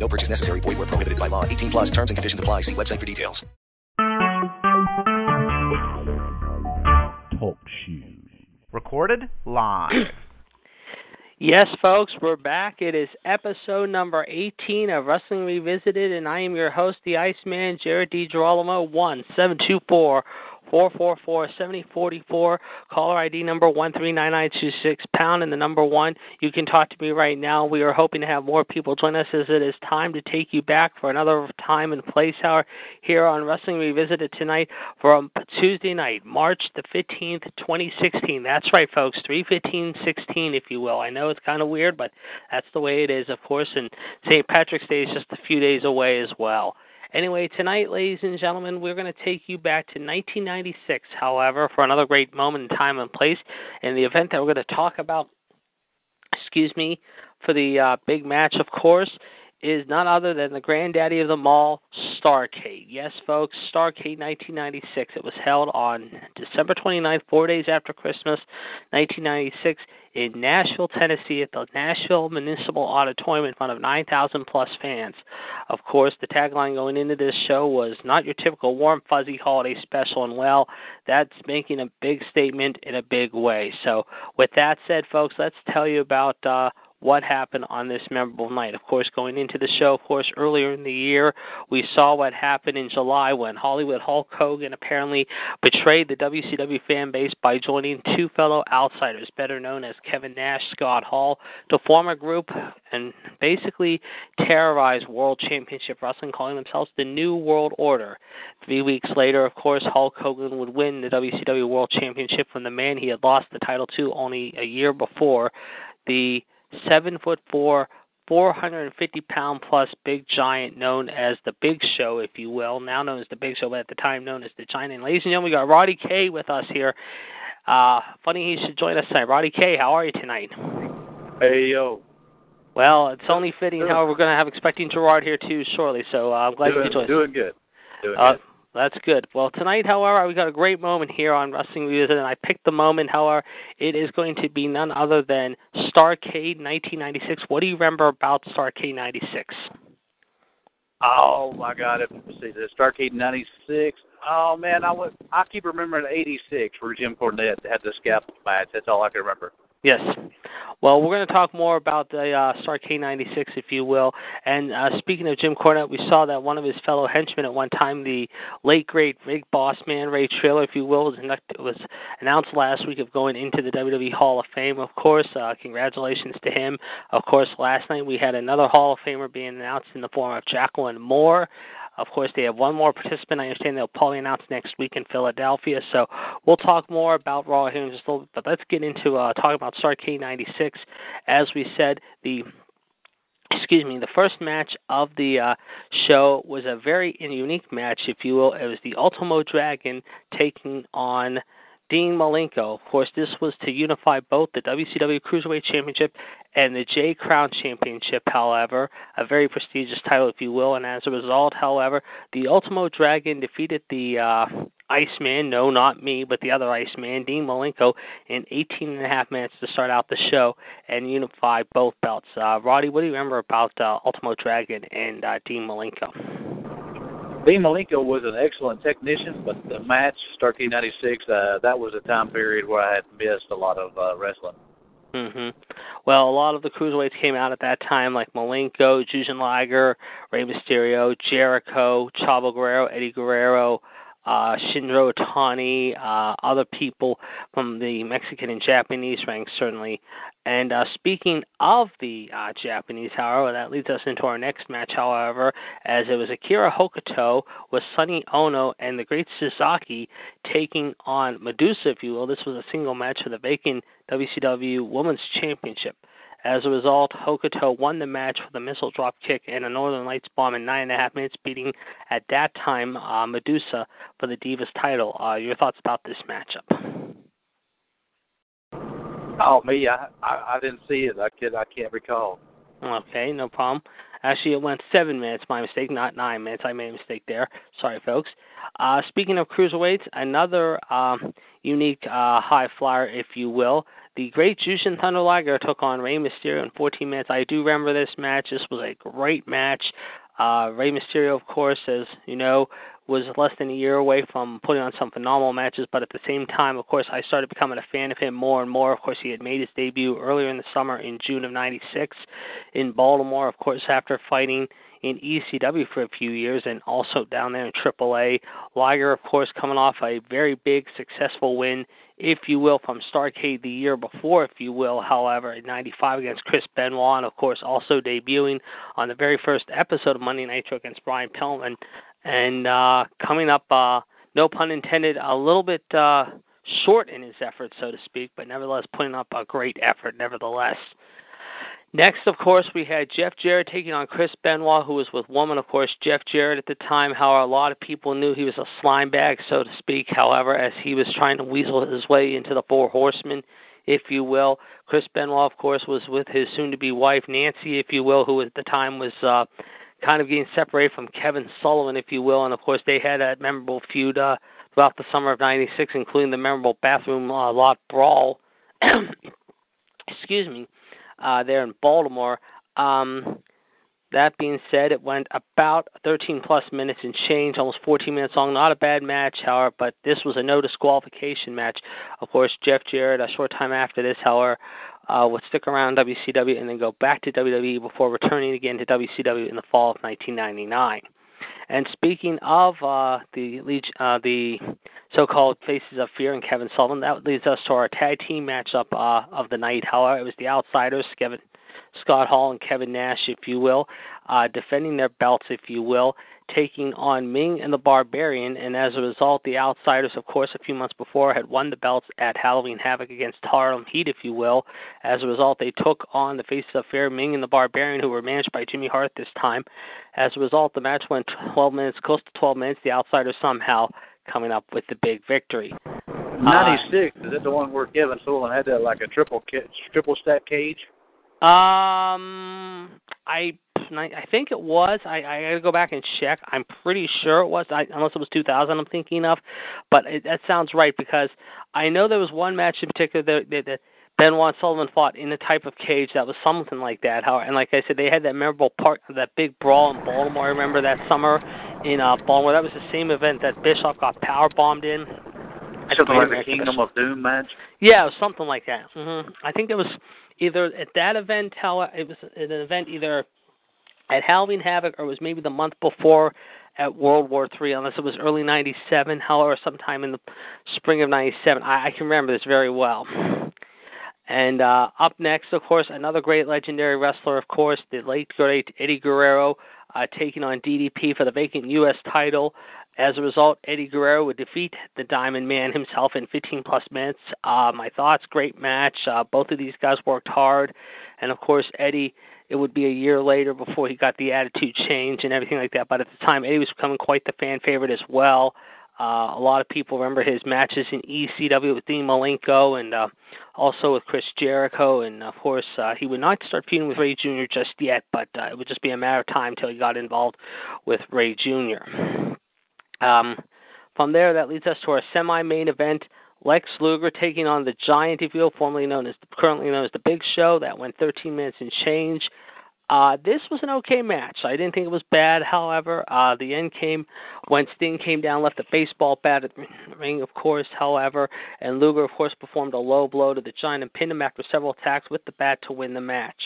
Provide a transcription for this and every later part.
No purchase necessary. Void where prohibited by law. 18 plus terms and conditions apply. See website for details. Talk shoes. Recorded live. Yes, folks, we're back. It is episode number 18 of Wrestling Revisited, and I am your host, the Iceman, Jared DiGirolamo, 1724 444 7044. Caller ID number 139926, pound and the number one. You can talk to me right now. We are hoping to have more people join us as it is time to take you back for another time and place hour here on Wrestling Revisited tonight from Tuesday night, March the 15th, 2016. That's right, folks, 31516, if you will. I know it's kind of weird, but that's the way it is, of course, and St. Patrick's Day is just a few days away as well. Anyway, tonight, ladies and gentlemen, we're going to take you back to 1996, however, for another great moment in time and place. And the event that we're going to talk about, excuse me, for the uh, big match, of course, is none other than the granddaddy of them all, Starcade. Yes, folks, Starcade 1996. It was held on December 29th, four days after Christmas, 1996, in Nashville, Tennessee, at the Nashville Municipal Auditorium in front of 9,000 plus fans. Of course, the tagline going into this show was not your typical warm, fuzzy holiday special, and well, that's making a big statement in a big way. So, with that said, folks, let's tell you about. Uh, what happened on this memorable night. Of course, going into the show, of course, earlier in the year, we saw what happened in July when Hollywood Hulk Hogan apparently betrayed the WCW fan base by joining two fellow outsiders, better known as Kevin Nash, Scott Hall, to form a group and basically terrorize World Championship Wrestling, calling themselves the New World Order. Three weeks later, of course, Hulk Hogan would win the WCW World Championship from the man he had lost the title to only a year before. The seven foot four, 450 pound plus big giant known as the Big Show, if you will, now known as the Big Show, but at the time known as the Giant. And ladies and gentlemen, we got Roddy K with us here. Uh, funny he should join us tonight. Roddy K, how are you tonight? Hey yo. Well, it's only fitting. How we're going to have expecting Gerard here too shortly, so uh, I'm glad doing, you could join us. Doing good. Doing Uh, good. That's good. Well, tonight, however, we got a great moment here on Wrestling Revisited, and I picked the moment. However, it is going to be none other than Starcade 1996. What do you remember about Starcade 96? Oh my God! See, the Starcade '96. Oh man, I was I keep remembering '86 where Jim Cornette had the scalpel match. That's all I can remember. Yes. Well, we're going to talk more about the uh, Starcade 96, if you will. And uh, speaking of Jim Cornette, we saw that one of his fellow henchmen at one time, the late, great big boss man, Ray Traylor, if you will, was, was announced last week of going into the WWE Hall of Fame, of course. Uh, congratulations to him. Of course, last night we had another Hall of Famer being announced in the form of Jacqueline Moore. Of course, they have one more participant. I understand they'll probably announce next week in Philadelphia. So we'll talk more about Raw here in just a little bit. But let's get into uh, talking about Starcade 96. As we said, the excuse me, the first match of the uh, show was a very unique match, if you will. It was the Ultimo Dragon taking on Dean Malenko. Of course, this was to unify both the WCW Cruiserweight Championship and the J Crown Championship, however, a very prestigious title, if you will. And as a result, however, the Ultimo Dragon defeated the uh, Iceman, no, not me, but the other Iceman, Dean Malenko, in 18 and a half minutes to start out the show and unify both belts. Uh, Roddy, what do you remember about uh, Ultimo Dragon and uh, Dean Malenko? Dean Malenko was an excellent technician, but the match Starcade '96 uh, that was a time period where I had missed a lot of uh, wrestling. Mhm. Well, a lot of the cruiserweights came out at that time, like Malenko, Jushin Liger, Rey Mysterio, Jericho, Chavo Guerrero, Eddie Guerrero, uh, Shinro Otani, uh, other people from the Mexican and Japanese ranks, certainly. And uh, speaking of the uh, Japanese, however, that leads us into our next match, however, as it was Akira Hokuto with Sonny Onoo and the Great Suzuki taking on Medusa, if you will. This was a single match for the vacant WCW Women's Championship. As a result, Hokuto won the match with a missile drop kick and a Northern Lights bomb in nine and a half minutes, beating at that time uh, Medusa for the Divas title. Uh, your thoughts about this matchup? Oh, me, I, I I didn't see it. I kid, I can't recall. Okay, no problem. Actually, it went seven minutes. My mistake, not nine minutes. I made a mistake there. Sorry, folks. Uh, speaking of cruiserweights, another um, unique uh, high flyer, if you will. The Great Jushin Thunder Liger took on Rey Mysterio in 14 minutes. I do remember this match. This was a great match. Uh, Rey Mysterio, of course, as you know, was less than a year away from putting on some phenomenal matches, but at the same time, of course, I started becoming a fan of him more and more. Of course, he had made his debut earlier in the summer in June of 96 in Baltimore, of course, after fighting in ECW for a few years and also down there in AAA. Liger, of course, coming off a very big, successful win, if you will, from Starcade the year before, if you will, however, in 95 against Chris Benoit, and of course, also debuting on the very first episode of Monday Night Nitro against Brian Pillman and uh, coming up, uh, no pun intended, a little bit uh, short in his effort, so to speak, but nevertheless putting up a great effort, nevertheless. Next, of course, we had Jeff Jarrett taking on Chris Benoit, who was with Woman. Of course, Jeff Jarrett at the time, how a lot of people knew he was a slime bag, so to speak. However, as he was trying to weasel his way into the Four Horsemen, if you will, Chris Benoit, of course, was with his soon-to-be wife Nancy, if you will, who at the time was uh, kind of getting separated from Kevin Sullivan, if you will, and of course they had a memorable feud uh, throughout the summer of '96, including the memorable bathroom uh, lot brawl. excuse me, uh, there in Baltimore. Um, that being said, it went about 13 plus minutes and change, almost 14 minutes long. Not a bad match, however, but this was a no disqualification match. Of course, Jeff Jarrett, a short time after this, however, uh, would stick around WCW and then go back to WWE before returning again to WCW in the fall of 1999. And speaking of uh, the uh, the so-called Faces of Fear and Kevin Sullivan, that leads us to our tag team matchup uh, of the night. However, it was the Outsiders, Kevin Scott Hall and Kevin Nash, if you will, uh, defending their belts, if you will, taking on Ming and the Barbarian. And as a result, the Outsiders, of course, a few months before had won the belts at Halloween Havoc against Harlem Heat, if you will. As a result, they took on the Faces of Fear, Ming and the Barbarian, who were managed by Jimmy Hart this time. As a result, the match went 12 minutes, close to 12 minutes. The Outsiders somehow coming up with the big victory. Ninety six uh, is that the one where Kevin Sullivan had that like a triple triple stack cage? Um, I I think it was. I I got to go back and check. I'm pretty sure it was. I, unless it was 2000, I'm thinking of, but it, that sounds right because I know there was one match in particular that, that, that Benoit Sullivan fought in a type of cage that was something like that. How and like I said, they had that memorable part, of that big brawl in Baltimore. I remember that summer in uh, Baltimore. That was the same event that Bischoff got power bombed in. Something like the Kingdom of Doom match. Yeah, it was something like that. hmm I think it was either at that event, how it was an event either at Halloween Havoc or it was maybe the month before at World War Three, unless it was early '97, however, sometime in the spring of '97. I, I can remember this very well. And uh, up next, of course, another great legendary wrestler, of course, the late great Eddie Guerrero, uh, taking on DDP for the vacant U.S. title. As a result, Eddie Guerrero would defeat the Diamond Man himself in 15 plus minutes. Uh, my thoughts, great match. Uh, both of these guys worked hard, and of course, Eddie. It would be a year later before he got the attitude change and everything like that. But at the time, Eddie was becoming quite the fan favorite as well. Uh, a lot of people remember his matches in ECW with Dean Malenko and uh, also with Chris Jericho. And of course, uh, he would not start feuding with Rey Jr. just yet, but uh, it would just be a matter of time till he got involved with Rey Jr. Um, from there, that leads us to our semi-main event. Lex Luger taking on the Giant, if you will, formerly known as currently known as the Big Show. That went 13 minutes and change. Uh, this was an okay match. I didn't think it was bad. However, uh, the end came when Sting came down, left the baseball bat at the ring, of course. However, and Luger, of course, performed a low blow to the Giant and pinned him after several attacks with the bat to win the match.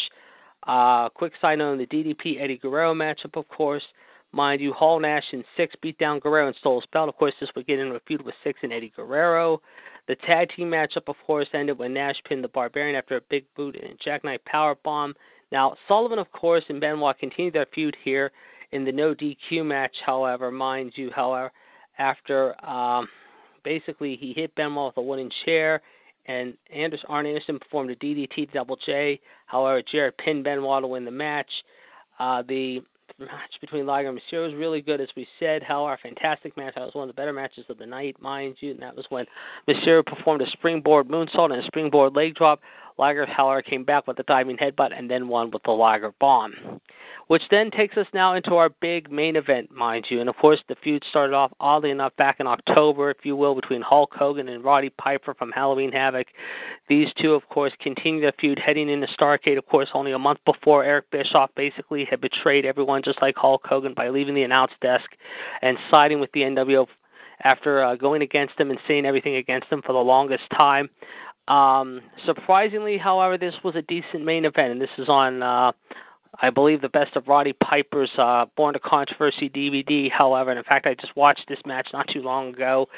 Uh, quick side note on the DDP Eddie Guerrero matchup, of course. Mind you, Hall Nash in Syxx beat down Guerrero and stole his belt. Of course, this would get into a feud with Syxx and Eddie Guerrero. The tag team matchup, of course, ended when Nash pinned the Barbarian after a big boot and a jackknife power bomb. Now, Sullivan, of course, and Benoit continued their feud here in the no DQ match. However, mind you, however, after um, basically he hit Benoit with a wooden chair and Anders Arn Anderson performed a DDT Double J. However, Jarrett pinned Benoit to win the match. Uh, the match between Liger and Mysterio was really good, as we said. However, fantastic match. That was one of the better matches of the night, mind you. And that was when Mysterio performed a springboard moonsault and a springboard leg drop. Liger, however, came back with a diving headbutt and then won with the Liger bomb which then takes us now into our big main event, mind you. And of course, the feud started off oddly enough back in October, if you will, between Hulk Hogan and Roddy Piper from Halloween Havoc. These two, of course, continued the feud heading into Starcade, of course, only a month before Eric Bischoff basically had betrayed everyone, just like Hulk Hogan, by leaving the announce desk and siding with the NWO after uh, going against them and saying everything against them for the longest time. Um, surprisingly, however, this was a decent main event, and this is on uh, I believe the best of Roddy Piper's uh, Born to Controversy DVD. However, and in fact, I just watched this match not too long ago.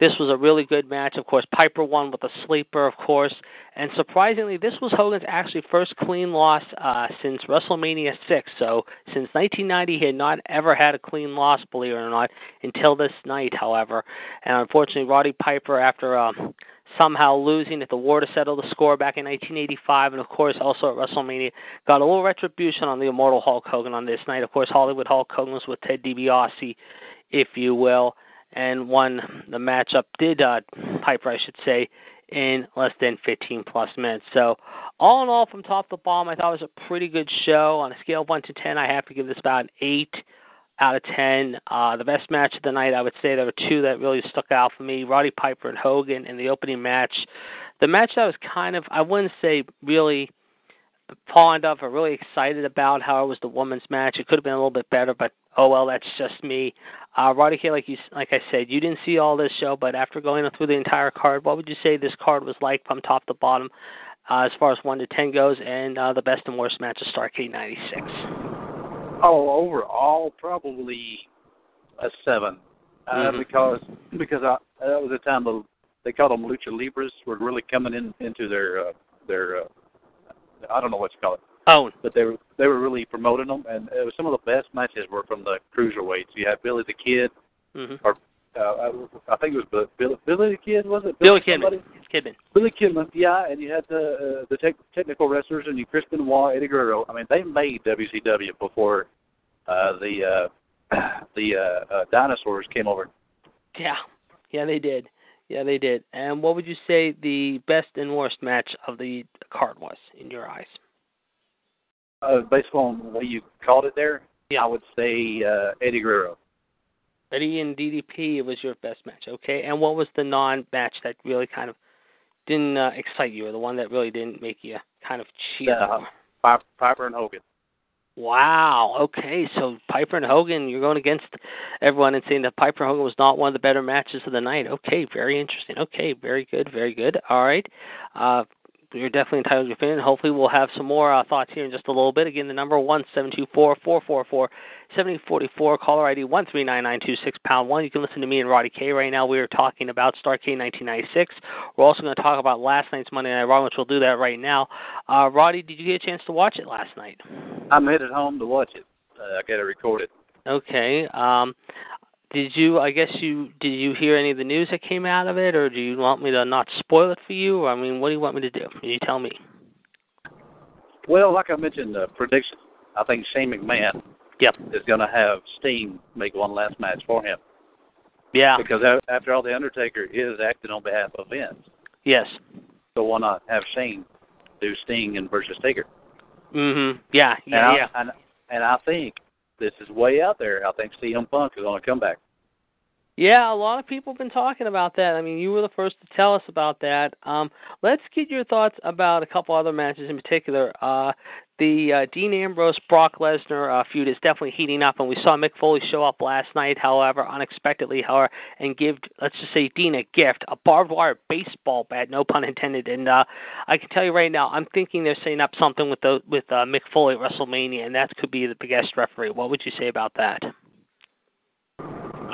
This was a really good match. Of course, Piper won with a sleeper, of course, and surprisingly, this was Hogan's actually first clean loss uh, since WrestleMania 6. So since 1990, he had not ever had a clean loss, believe it or not, until this night. However, and unfortunately, Roddy Piper, after uh, somehow losing at the war to settle the score back in 1985, and of course also at WrestleMania. Got a little retribution on the immortal Hulk Hogan on this night. Of course, Hollywood Hulk Hogan was with Ted DiBiase, if you will, and won the matchup. Did uh, Piper, I should say, in less than 15 plus minutes. So, all in all, from top to bottom, I thought it was a pretty good show. On a scale of one to ten, I have to give this about an eight out of 10. Uh, the best match of the night, I would say there were two that really stuck out for me Roddy Piper and Hogan in the opening match. The match I was kind of, I wouldn't say really fond of or really excited about how it was the women's match. It could have been a little bit better, but oh well, that's just me. Uh, Roddy K, like you, like I said, you didn't see all this show, but after going through the entire card, what would you say this card was like from top to bottom, uh, as far as one to ten goes, and uh, the best and worst match of Starcade '96? Oh, overall, probably a 7 uh, mm-hmm. because because I, that was a time the they called them lucha libras were really coming in into their uh, their uh, I don't know what you call it. Oh, but they were they were really promoting them, and it was some of the best matches were from the cruiserweights. You had Billy the Kid, mm-hmm. or uh, I think it was Billy, Billy the Kid, was it? Billy, Billy Kidman. It's Kidman. Billy Kidman, yeah, and you had the uh, the tech technical wrestlers and you Chris Benoit, Eddie Guerrero. I mean, they made WCW before uh, the uh, the uh, uh, dinosaurs came over. Yeah, yeah, they did. Yeah, they did. And what would you say the best and worst match of the card was in your eyes? Uh, based on the way you called it there, yeah. I would say uh, Eddie Guerrero. Eddie and DDP it was your best match, okay? And what was the non-match that really kind of didn't uh, excite you, or the one that really didn't make you kind of cheer? Uh, Piper and Hogan. Wow. Okay, so Piper and Hogan, you're going against everyone and saying that Piper and Hogan was not one of the better matches of the night. Okay, very interesting. Okay, very good, very good. All right. Uh, you're definitely entitled to your opinion. Hopefully, we'll have some more uh, thoughts here in just a little bit. Again, the number one seven two four four four four seventy forty four. Caller ID one three nine nine two six pound one. You can listen to me and Roddy K. Right now, we are talking about Starcade 1996. We're also going to talk about last night's Monday Night Raw, which we'll do that right now. Uh, Roddy, did you get a chance to watch it last night? I'm headed home to watch it. Uh, I got to record it. Okay. Um, did you? I guess you did. You hear any of the news that came out of it, or do you want me to not spoil it for you? Or, I mean, what do you want me to do? You tell me. Well, like I mentioned, the uh, prediction. I think Shane McMahon. Yep. Is going to have Sting make one last match for him. Yeah. Because after all, the Undertaker is acting on behalf of Vince. Yes. So why not have Shane do Sting and versus Taker? Mm-hmm. Yeah. Yeah. And yeah. And, and I think this is way out there. I think CM Punk is going to come back. Yeah, a lot of people have been talking about that. I mean, you were the first to tell us about that. Um, let's get your thoughts about a couple other matches in particular. Uh, the uh, Dean Ambrose Brock Lesnar uh, feud is definitely heating up, and we saw Mick Foley show up last night, however, unexpectedly, however, and give, let's just say, Dean a gift, a barbed wire baseball bat, no pun intended. And uh, I can tell you right now, I'm thinking they're setting up something with the with uh, Mick Foley at WrestleMania, and that could be the biggest referee. What would you say about that?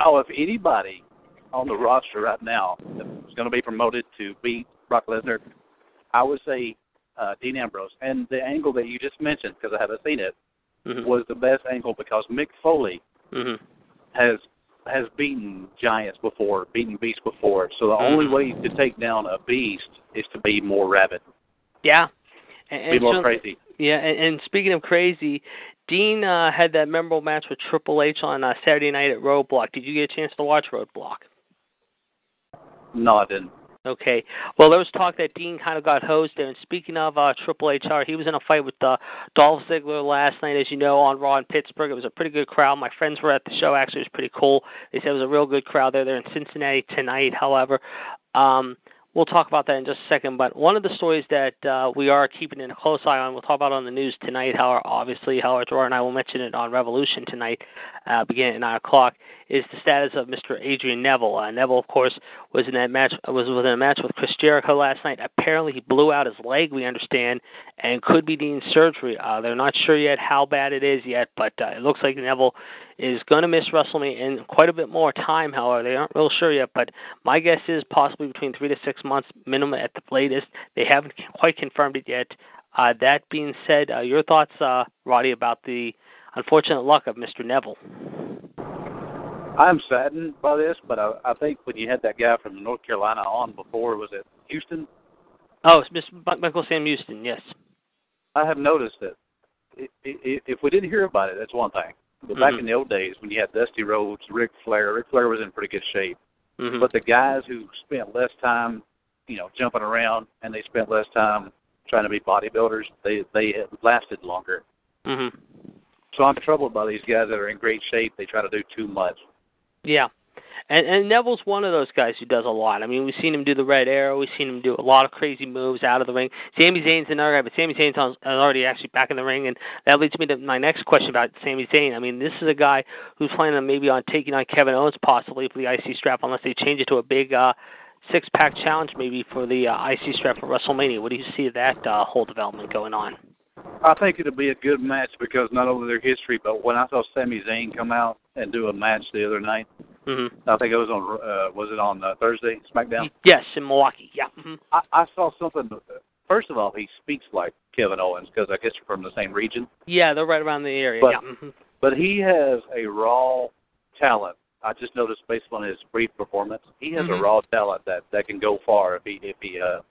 Oh, if anybody on the roster right now is going to be promoted to beat Brock Lesnar, I would say uh, Dean Ambrose. And the angle that you just mentioned, because I haven't seen it, mm-hmm. was the best angle because Mick Foley mm-hmm. has has beaten giants before, beaten beasts before. So the only way to take down a beast is to be more rabid, Yeah. And, be more so- crazy. Yeah, and, and speaking of crazy, Dean uh, had that memorable match with Triple H on uh, Saturday night at Roadblock. Did you get a chance to watch Roadblock? No, I didn't. Okay. Well, there was talk that Dean kind of got hosed. And speaking of uh, Triple H, uh, he was in a fight with uh, Dolph Ziggler last night, as you know, on Raw in Pittsburgh. It was a pretty good crowd. My friends were at the show. Actually, it was pretty cool. They said it was a real good crowd there. They're in Cincinnati tonight. However, um, we'll talk about that in just a second. But one of the stories that uh, we are keeping in a close eye on, we'll talk about on the news tonight. How obviously, Howard Roar and I will mention it on Revolution tonight, uh, beginning at nine o'clock, is the status of Mr. Adrian Neville. Uh, Neville, of course, was in that match was within a match with Chris Jericho last night. Apparently, he blew out his leg. We understand, and could be needing surgery. Uh, they're not sure yet how bad it is yet, but uh, it looks like Neville is going to miss WrestleMania in quite a bit more time. However, they aren't real sure yet, but my guess is possibly between three to six months minimum at the latest. They haven't quite confirmed it yet. Uh, that being said, uh, your thoughts, uh, Roddy, about the unfortunate luck of Mr. Neville? I'm saddened by this, but I, I think when you had that guy from North Carolina on before, was it Houston? Oh, it's Mr. Michael Sam Houston. Yes. I have noticed that if we didn't hear about it, that's one thing. But back Mhm. in the old days, when you had Dusty Rhodes, Ric Flair, Ric Flair was in pretty good shape. hmm But the guys who spent less time, you know, jumping around and they spent less time trying to be bodybuilders, they they lasted longer. hmm So I'm troubled by these guys that are in great shape. They try to do too much. Yeah. And and Neville's one of those guys who does a lot. I mean, we've seen him do the Red Arrow. We've seen him do a lot of crazy moves out of the ring. Sami Zayn's another guy, but Sami Zayn's already actually back in the ring, and that leads me to my next question about Sami Zayn. I mean, this is a guy who's planning on maybe on taking on Kevin Owens possibly for the IC strap, unless they change it to a big uh, six-pack challenge maybe for the uh, IC strap for WrestleMania. What do you see that uh, whole development going on? I think it'll be a good match because not only their history, but when I saw Sami Zayn come out and do a match the other night, hmm I think it was on uh, was it on uh, Thursday SmackDown. Yes, in Milwaukee. Yeah. hmm I, I saw something. First of all, he speaks like Kevin Owens because I guess you're from the same region. Yeah, they're right around the area. But- yeah. hmm But he has a raw talent. I just noticed based on his brief performance, he has Mhm. a raw talent that that can go far if he if he uh,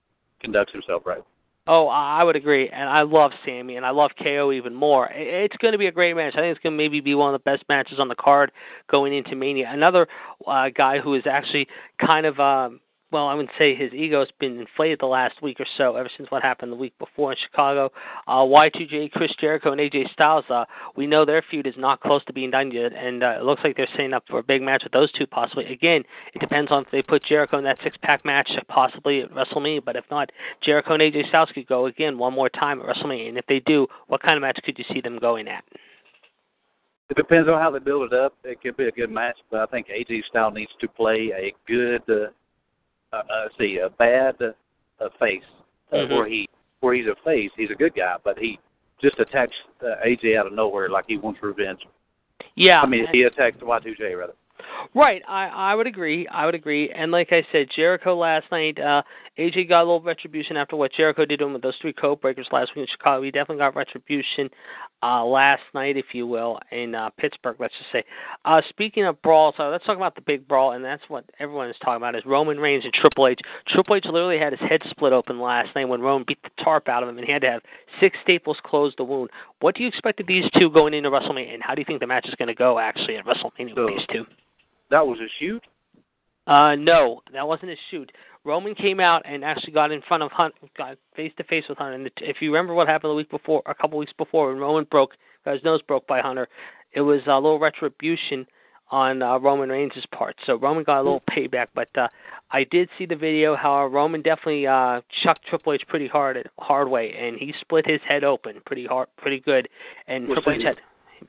conducts himself right. Oh, I would agree, and I love Sami, and I love KO even more. It's going to be a great match. I think it's going to maybe be one of the best matches on the card going into Mania. Another uh, guy who is actually kind of, um, well, I wouldn't say his ego's been inflated the last week or so, ever since what happened the week before in Chicago. Uh, Y2J, Chris Jericho, and AJ Styles. Uh, we know their feud is not close to being done yet, and uh, it looks like they're setting up for a big match with those two possibly. Again, it depends on if they put Jericho in that six-pack match possibly at WrestleMania, but if not, Jericho and AJ Styles could go again one more time at WrestleMania. And if they do, what kind of match could you see them going at? It depends on how they build it up. It could be a good match, but I think AJ Styles needs to play a good, uh, uh, uh, see, a bad uh, face, uh, Mhm. where he where he's a face. He's a good guy, but he just attacks uh, AJ out of nowhere like he wants revenge. Yeah, I mean, he attacked Y2J rather. Right, I I would agree. I would agree. And like I said, Jericho last night, uh AJ got a little retribution after what Jericho did to him with those three code breakers last week in Chicago. He definitely got retribution uh last night, if you will, in uh Pittsburgh, let's just say. Uh speaking of brawls, uh, let's talk about the big brawl, and that's what everyone is talking about is Roman Reigns and Triple H. Triple H literally had his head split open last night when Roman beat the tarp out of him and he had to have six staples close the wound. What do you expect of these two going into WrestleMania and how do you think the match is gonna go actually at WrestleMania So- with these two? That was a shoot. Uh, no, that wasn't a shoot. Roman came out and actually got in front of Hunt, got face to face with Hunter. And if you remember what happened the week before, a couple weeks before, when Roman broke, got his nose broke by Hunter, it was a little retribution on uh, Roman Reigns' part. So Roman got a little payback. But uh, I did see the video how Roman definitely uh, chucked Triple H pretty hard, hard way, and he split his head open pretty hard, pretty good. And Triple H had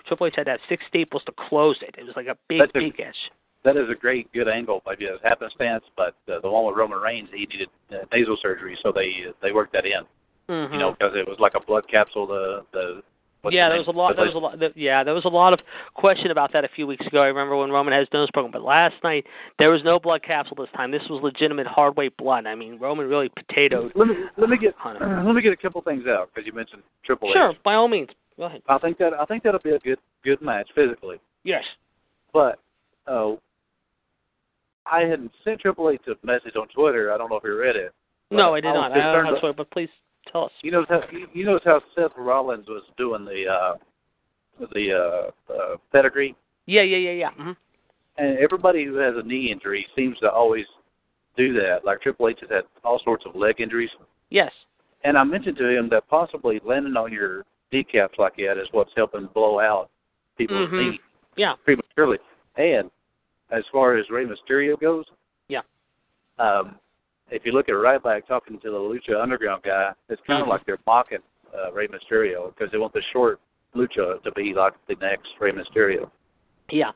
Triple H had to have six staples to close it. It was like a big, That's a- big edge. That is a great, good angle, maybe as happenstance. But uh, the one with Roman Reigns, he needed uh, nasal surgery, so they they worked that in. Mm-hmm. You know, because it was like a blood capsule. The the what's yeah, the there was a lot. There was a lot. There, yeah, there was a lot of question about that a few weeks ago. I remember when Roman had his nose broken, but last night there was no blood capsule this time. This was legitimate hard weight blood. I mean, Roman really potatoed. Let me let me get Hunter. let me get a couple things out because you mentioned Triple H. Sure, by all means, go ahead. I think that I think that'll be a good good match physically. Yes. But uh, I had sent Triple H a message on Twitter. I don't know if you read it. No, I did I not. I don't have Twitter, but please tell us. You know how you, know how Seth Rollins was doing the uh the uh, uh pedigree, Yeah, yeah, yeah, yeah. hmm and everybody who has a knee injury seems to always do that. Like Triple H has had all sorts of leg injuries, Yes. and I mentioned to him that possibly landing on your kneecaps like that is what's helping blow out people's Mhm. knees Yeah. prematurely. And as far as Rey Mysterio goes, Yeah. um, if you look at Ryback talking to the Lucha Underground guy, it's kind of Mhm. like they're mocking uh, Rey Mysterio because they want the short Lucha to be like the next Rey Mysterio. Yeah.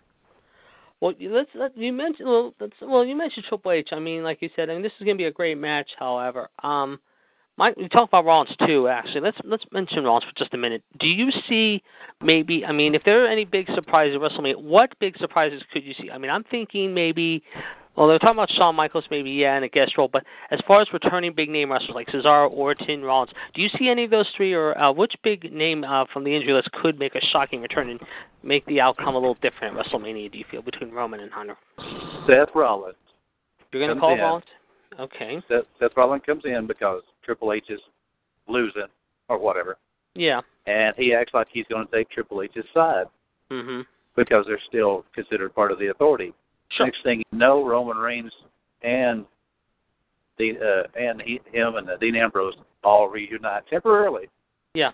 Well, you- let's let you mentioned well, well, you mentioned Triple H. I mean, like you said, I mean, this is going to be a great match. However, um, we talk about Rollins too. Actually, let's let's mention Rollins for just a minute. Do you see maybe? I mean, if there are any big surprises at WrestleMania, what big surprises could you see? I mean, I'm thinking maybe. Well, they're talking about Shawn Michaels, maybe yeah, in a guest role. But as far as returning big name wrestlers like Cesaro, Orton, Rollins, do you see any of those three, or uh, which big name uh, from the injury list could make a shocking return and make the outcome a little different at WrestleMania? Do you feel between Roman and Hunter? Seth Rollins. You're going to Comes call in. Rollins? Okay. Seth, Seth Rollins comes in because Triple H is losing or whatever, Yeah. and he acts like he's going to take Triple H's side Mhm. because they're still considered part of the authority. Sure. Next thing you know, Roman Reigns and the uh, and he, him and Dean Ambrose all reunite temporarily. Yeah.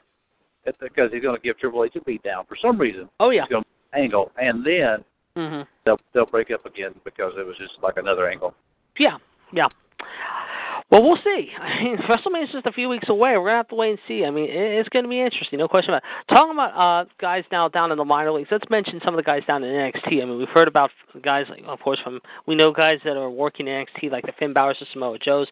It's because he's going to give Triple H a beat down for some reason. Oh yeah. He's going to angle, and then Mhm. they'll they'll break up again because it was just like another angle. Yeah. Yeah. Well, we'll see. I mean, WrestleMania's just a few weeks away. We're gonna have to wait and see. I mean, it's gonna be interesting, no question about. It. Talking about uh guys now down in the minor leagues. Let's mention some of the guys down in NXT. I mean, we've heard about guys like, of course, from we know guys that are working in NXT, like the Finn Balor's, the Samoa Joes.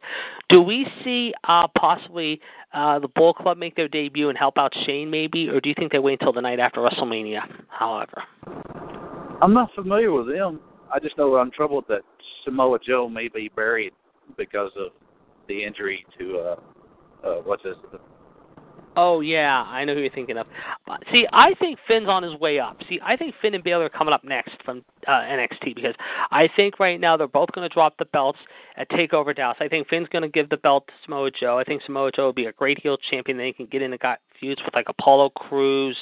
Do we see uh possibly uh the Bullet Club make their debut and help out Shane, maybe, or do you think they wait until the night after WrestleMania? However. I'm not familiar with them. I just know I'm troubled that Samoa Joe may be buried because of the injury to uh uh what's his Oh yeah, I know who you're thinking of. Uh, See, I think Finn's on his way up. See, I think Finn and Bayley are coming up next from uh, NXT because I think right now they're both going to drop the belts at Takeover Dallas. I think Finn's going to give the belt to Samoa Joe. I think Samoa Joe will be a great heel champion. Then he can get into got feuds with like Apollo Crews,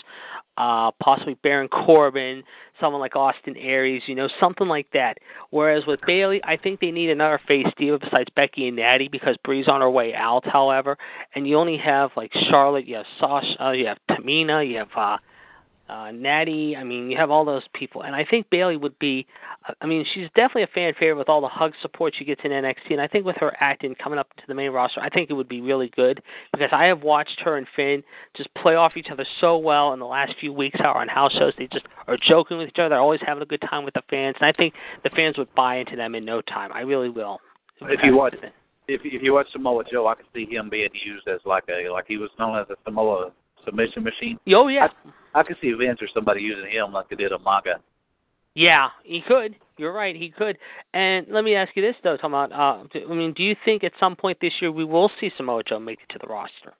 uh, possibly Baron Corbin, someone like Austin Aries, you know, something like that. Whereas with Bayley, I think they need another face diva besides Becky and Natty because Brie's on her way out. However, and you only have like Charlotte, you have Sasha, you have Tamina, you have uh, uh, Natty. I mean, you have all those people, and I think Bayley would be. uh, I mean, she's definitely a fan favorite with all the hug support she gets in NXT, and I think with her acting coming up to the main roster, I think it would be really good because I have watched her and Finn just play off each other so well in the last few weeks. How on house shows they just are joking with each other, they're always having a good time with the fans, and I think the fans would buy into them in no time. I really will. If you watch if if you watch Samoa Joe, I can see him being used as like a like he was known as a Samoa submission machine. Oh yeah, I could see Vince or somebody using him like they did a yeah, he could. You're right, he could. And let me ask you this though, talking about. Uh, I mean, do you think at some point this year we will see Samoa Joe make it to the roster?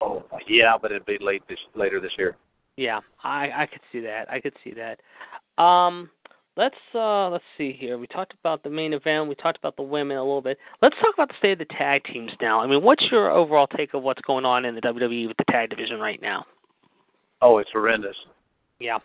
Oh yeah, but it'd be late this later this year. Yeah, I I could see that. I could see that. Um, let's uh let's see here. We talked about the main event. We talked about the women a little bit. Let's talk about the state of the tag teams now. I mean, what's your overall take of what's going on in the WWE with the tag division right now? Oh, it's horrendous. Yeah.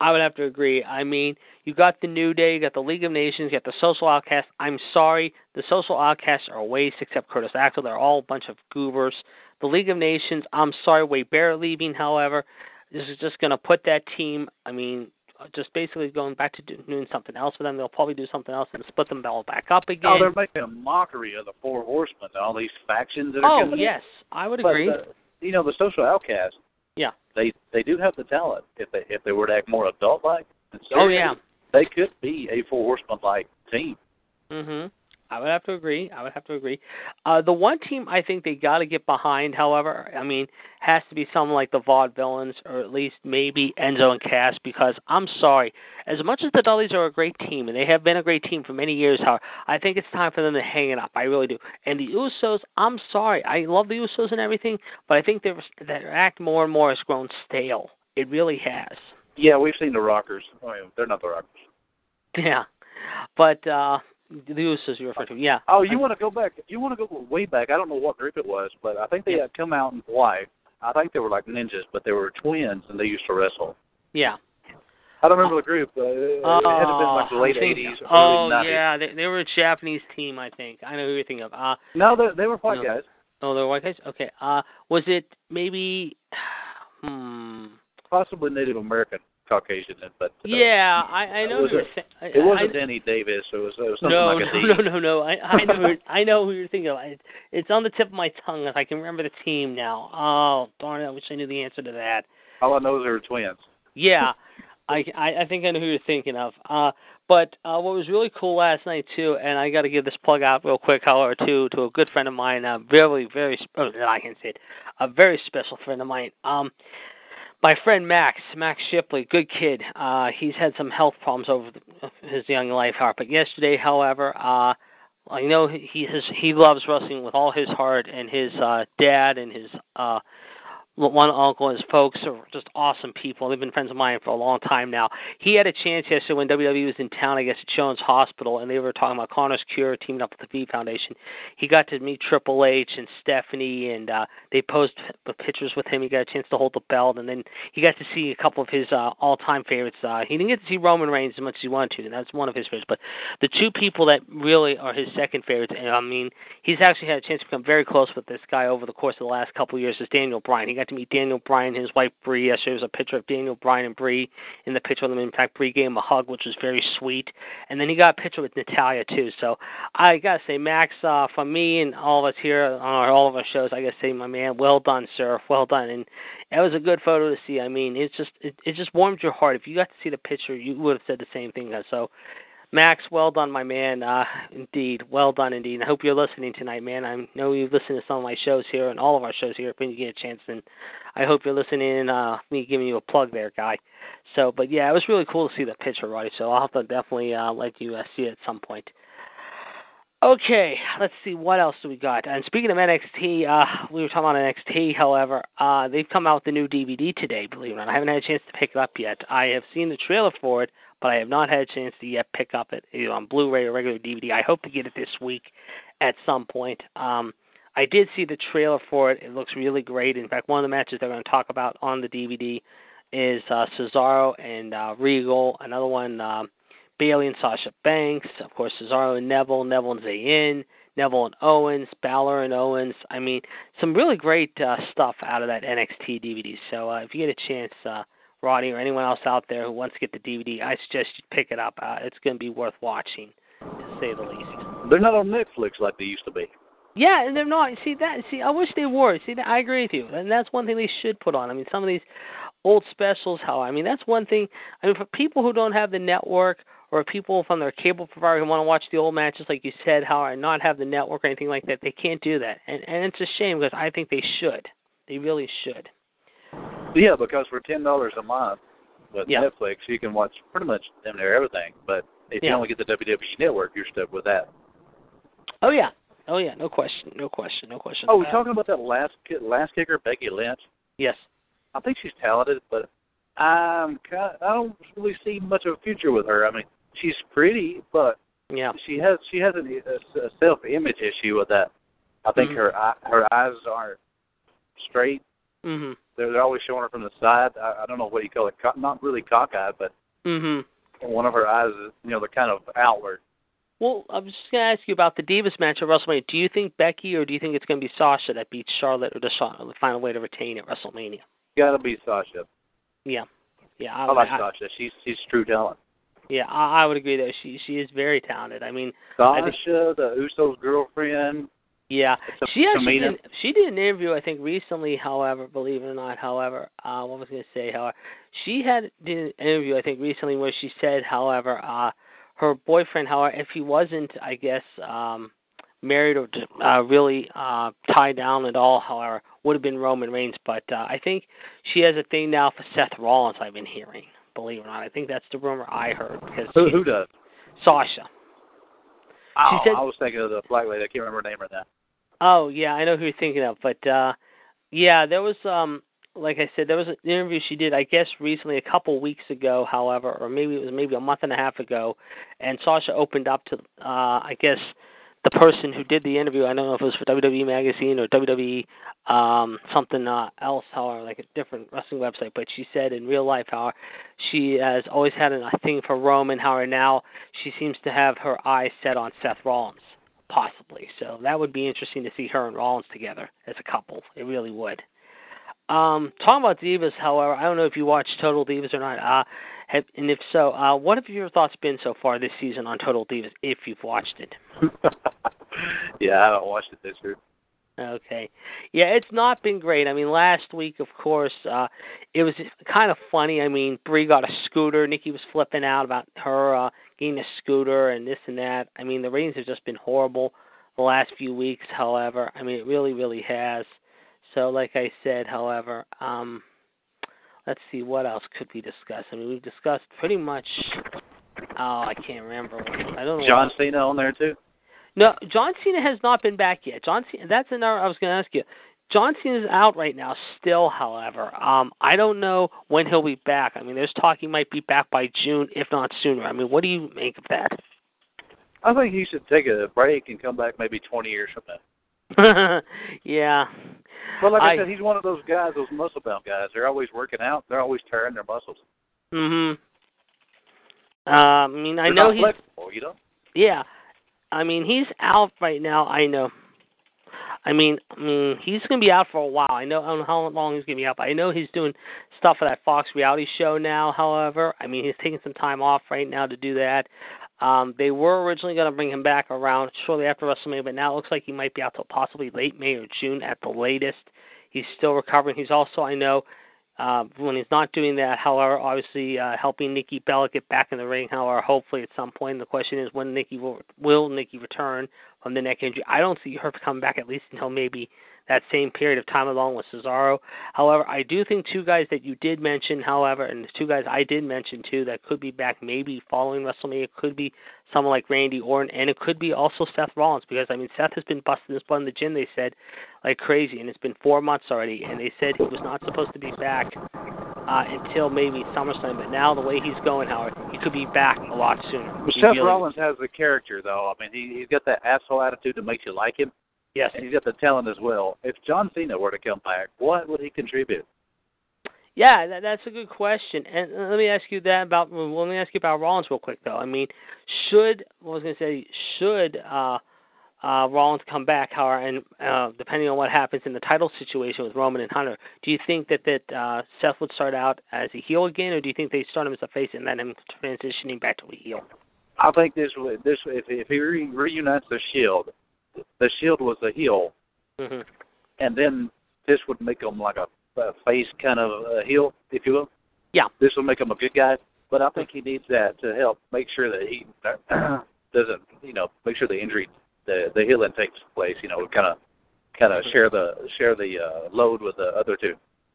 I would have to agree. I mean, you got the New Day, you got the League of Nations, you got the Social Outcasts. I'm sorry, the Social Outcasts are a waste except Curtis Axel. They're all a bunch of goobers. The League of Nations, I'm sorry, Wade Barrett leaving, however, this is just going to put that team, I mean, just basically going back to do- doing something else for them. They'll probably do something else and split them all back up again. Oh, they're making a mockery of the Four Horsemen and all these factions that are Oh, coming in. yes, I would But, agree. uh, you know, the social outcasts. Yeah. They they do have the talent if they if they were to act more adult like. oh, yeah. They could be a Four Horsemen like team. Mhm. I would have to agree. I would have to agree. Uh the one team I think they got to get behind, however, I mean, has to be someone like the Vaudevillains or at least maybe Enzo and Cass because I'm sorry, as much as the Dudleys are a great team and they have been a great team for many years, however, I think it's time for them to hang it up. I really do. And the Usos, I'm sorry, I love the Usos and everything, but I think their their act more and more has grown stale. It really has. Yeah, we've seen the Rockers. Mean, they're not the Rockers. Yeah. But uh the Usos you refer to, yeah. Oh, you want to go back? You want to go way back? I don't know what group it was, but I think they Yeah. had come out in Hawaii. I think they were like ninjas, but they were twins and they used to wrestle. Yeah. I don't remember the group. But it, it had to been like the Oh, late '80s, Oh early '90s. yeah, they, they were a Japanese team, I think. I know who you're thinking of. Uh No, they, they were white No. guys. oh, they were white guys. Okay. Uh, was it maybe? Hmm. Possibly Native American Caucasian, but uh, Yeah, I I know was who you're it-. I- it wasn't I, Danny Davis. It was, it was something no, like a D. no, no, no, no. I I know who, I know who you're thinking of. I, it's on the tip of my tongue. I can remember the team now. Oh darn it! I wish I knew the answer to that. All I know is they were twins. Yeah, I, I I think I know who you're thinking of. Uh, but uh, what was really cool last night too, and I got to give this plug out real quick, however, too, to a good friend of mine, a very very oh, I can say it, a very special friend of mine. Um, my friend Max, Max Shipley, good kid. Uh, he's had some health problems over his young life, however. But yesterday, however, uh, I know he has he loves wrestling with all his heart, and his uh, dad and his uh, one uncle and his folks are just awesome people. They've been friends of mine for a long time now. He had a chance yesterday when WWE was in town, I guess at Jones Hospital, and they were talking about Connor's Cure teaming up with the V Foundation. He got to meet Triple H and Stephanie, and uh, they posed pictures with him. He got a chance to hold the belt, and then he got to see a couple of his uh, all-time favorites. Uh, he didn't get to see Roman Reigns as much as he wanted to, and that's one of his favorites. But the two people that really are his second favorites, and I mean, he's actually had a chance to become very close with this guy over the course of the last couple of years. Is Daniel Bryan? He got to meet Daniel Bryan and his wife Brie. Yesterday there was a picture of Daniel Bryan and Brie in the picture of them. In fact, Brie gave him a hug, which was very sweet. And then he got a picture with Natalya too. So I gotta say, Max, uh, from me and all of us here on our, all of our shows, I gotta say, my man, well done, sir, well done. And it was a good photo to see. I mean, it's just it, it just warmed your heart. If you got to see the picture, you would have said the same thing. So. Max, well done, my man. Uh, indeed, well done, indeed. I hope you're listening tonight, man. I know you've listened to some of my shows here and all of our shows here when you get a chance, and I hope you're listening. Uh, me giving you a plug there, guy. So, but yeah, it was really cool to see the picture, Roddy. So I'll have to definitely uh, let you uh, see it at some point. Okay, let's see what else do we got. And speaking of NXT, uh, we were talking about NXT. However, uh, they've come out with the new DVD today. Believe it or not, I haven't had a chance to pick it up yet. I have seen the trailer for it, but I have not had a chance to yet pick up it either on Blu-ray or regular DVD. I hope to get it this week at some point. Um, I did see the trailer for it. It looks really great. In fact, one of the matches they're going to talk about on the DVD is uh, Cesaro and uh, Regal. Another one, um, Bayley and Sasha Banks. Of course, Cesaro and Neville, Neville and Zayn, Neville and Owens, Balor and Owens. I mean, some really great uh, stuff out of that NXT DVD. So uh, if you get a chance, uh, Roddy or anyone else out there who wants to get the DVD, I suggest you pick it up. Uh, it's going to be worth watching, to say the least. They're not on Netflix like they used to be. Yeah, and they're not. See that? See, I wish they were. See, I agree with you, and that's one thing they should put on. I mean, some of these old specials. How I mean, that's one thing. I mean, for people who don't have the network or people from their cable provider who want to watch the old matches, like you said, how or not have the network or anything like that, they can't do that, and and it's a shame because I think they should. They really should. Yeah, because for ten dollars a month with Yeah. Netflix, you can watch pretty much damn near everything. But if you only get the WWE Network, you're stuck with that. Oh yeah, oh yeah, no question, no question, no question. Oh, we're talking about that last last kicker, Becky Lynch. Yes. I think she's talented, but I'm kind. I don't really see much of a future with her. I mean, she's pretty, but Yeah. she has she has a, a, self image issue with that. I think Mhm. her her eyes aren't straight. Mhm. They're, they're always showing her from the side. I, I don't know what you call it. Co- not really cockeyed, but Mhm. one of her eyes is you know they're kind of outward. Well, I was just going to ask you about the Divas match at WrestleMania. Do you think Becky or do you think it's going to be Sasha that beats Charlotte or does Charlotte find a way to retain at WrestleMania? Got to be Sasha. Yeah, yeah, I, I like I- Sasha. She's she's true talent. Yeah, I, I would agree that she she is very talented. I mean, I Sasha, think- the Usos' girlfriend. Yeah, she actually did, she did an interview I think recently. However, believe it or not, however, uh, what was I going to say? However, she had did an interview I think recently where she said, however, uh, her boyfriend, however, if he wasn't, I guess, um, married or uh, really uh, tied down at all, however, would have been Roman Reigns. But uh, I think she has a thing now for Seth Rollins. I've been hearing. Believe it or not, I think that's the rumor I heard because Who who does? Sasha. Oh, said- I was thinking of the lady. I can't remember her name right now. Oh yeah, I know who you're thinking of, but uh yeah, there was um like I said, there was an interview she did, I guess, recently, a couple weeks ago, however, or maybe it was maybe a month and a half ago, and Sasha opened up to, uh, I guess, the person who did the interview. I don't know if it was for WWE Magazine or WWE um, something uh, else, however, like a different wrestling website. But she said in real life how she has always had a thing for Roman, however now she seems to have her eyes set on Seth Rollins, possibly. So that would be interesting to see her and Rollins together as a couple. It really would. Um, talking about Divas, however, I don't know if you watch Total Divas or not. Uh, have, and if so, uh, what have your thoughts been so far this season on Total Divas, if you've watched it? yeah, I haven't watched it this year. Okay. Yeah, it's not been great. I mean, last week, of course, uh it was kind of funny. I mean, Brie got a scooter. Nikki was flipping out about her uh getting a scooter and this and that. I mean, the ratings have just been horrible the last few weeks, however. I mean, it really, really has. So, like I said, however, um, let's see what else could we discuss. I mean, we've discussed pretty much. Oh, I can't remember. I don't know. John Cena on there too. No, John Cena has not been back yet. John Cena. That's another. I was going to ask you. John Cena is out right now. Still, however, um, I don't know when he'll be back. I mean, there's talk he might be back by June, if not sooner. I mean, what do you make of that? I think he should take a break and come back maybe 20 years from now. yeah. But like I, I said, he's one of those guys, those muscle bound guys. They're always working out. They're always tearing their muscles. Mhm. Uh, I mean, I They're know he's flexible, you know. yeah. I mean, he's out right now. I know. I mean, I mean, he's going to be out for a while. I know. I don't know how long he's going to be out, but I know he's doing stuff for that Fox reality show now. However, I mean, he's taking some time off right now to do that. Um, they were originally going to bring him back around shortly after WrestleMania, but now it looks like he might be out till possibly late May or June at the latest. He's still recovering. He's also, I know, uh, when he's not doing that, however, obviously uh, helping Nikki Bella get back in the ring. However, hopefully at some point, the question is when Nikki will will Nikki return from the neck injury. I don't see her coming back at least until maybe that same period of time along with Cesaro. However, I do think two guys that you did mention, however, and two guys I did mention too that could be back maybe following WrestleMania could be someone like Randy Orton, and it could be also Seth Rollins because I mean Seth has been busting his butt in the gym. They said like crazy, and it's been four months already, and they said he was not supposed to be back uh, until maybe SummerSlam. But now the way he's going, Howard, he could be back a lot sooner. He Seth Rollins has the character, though. I mean, he, he's got that asshole attitude that makes you like him, yes, he's got the talent as well. If John Cena were to come back, what would he contribute? Yeah, that, that's a good question. And uh, let me ask you that about. Well, let me ask you about Rollins real quick, though. I mean, should what I was going to say, should uh, uh, Rollins come back, however, and uh, depending on what happens in the title situation with Roman and Hunter, do you think that that uh, Seth would start out as a heel again, or do you think they start him as a face and then him transitioning back to a heel? I think this this if if he re- reunites the Shield, the Shield was the heel, hmm and then this would make him like a, a face kind of a heel, if you will. Yeah. This will make him a good guy, but I think he needs that to help make sure that he doesn't, you know, make sure the injury, the the healing takes place. You know, kind of kind of share the share the uh, load with the other two.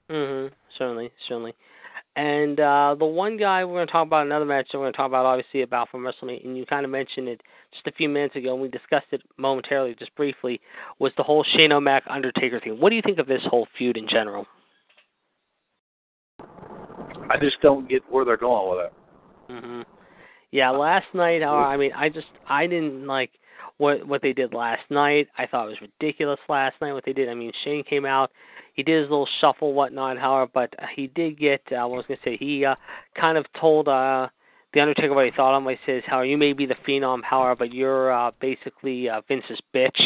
Mm-hmm. Certainly, certainly. And uh, the one guy we're going to talk about, another match that we're going to talk about, obviously about from WrestleMania, and you kind of mentioned it just a few minutes ago, and we discussed it momentarily, just briefly, was the whole Shane O'Mac Undertaker thing. What do you think of this whole feud in general? I just don't get where they're going with it. Mm-hmm. Yeah, last night, uh, I mean, I just I didn't like what what they did last night. I thought it was ridiculous last night what they did. I mean, Shane came out, he did his little shuffle, whatnot, however, but he did get. Uh, what I was gonna say he uh, kind of told uh, the Undertaker what he thought of him. He says, "How you may be the phenom, however, but you're uh, basically uh, Vince's bitch."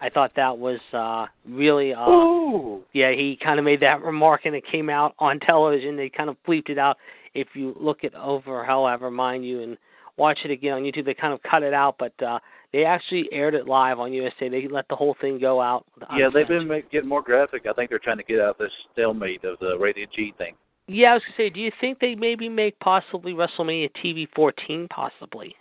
I thought that was uh, really uh, Ooh. yeah, he kind of made that remark and it came out on television. They kind of bleeped it out. If you look it over, however, mind you, and watch it again on YouTube, they kind of cut it out, but uh they actually aired it live on USA. They let the whole thing go out. Yeah, they've been make, getting more graphic. I think they're trying to get out this stalemate of the rated G thing. Yeah, I was gonna say, do you think they maybe make possibly WrestleMania TV 14 possibly?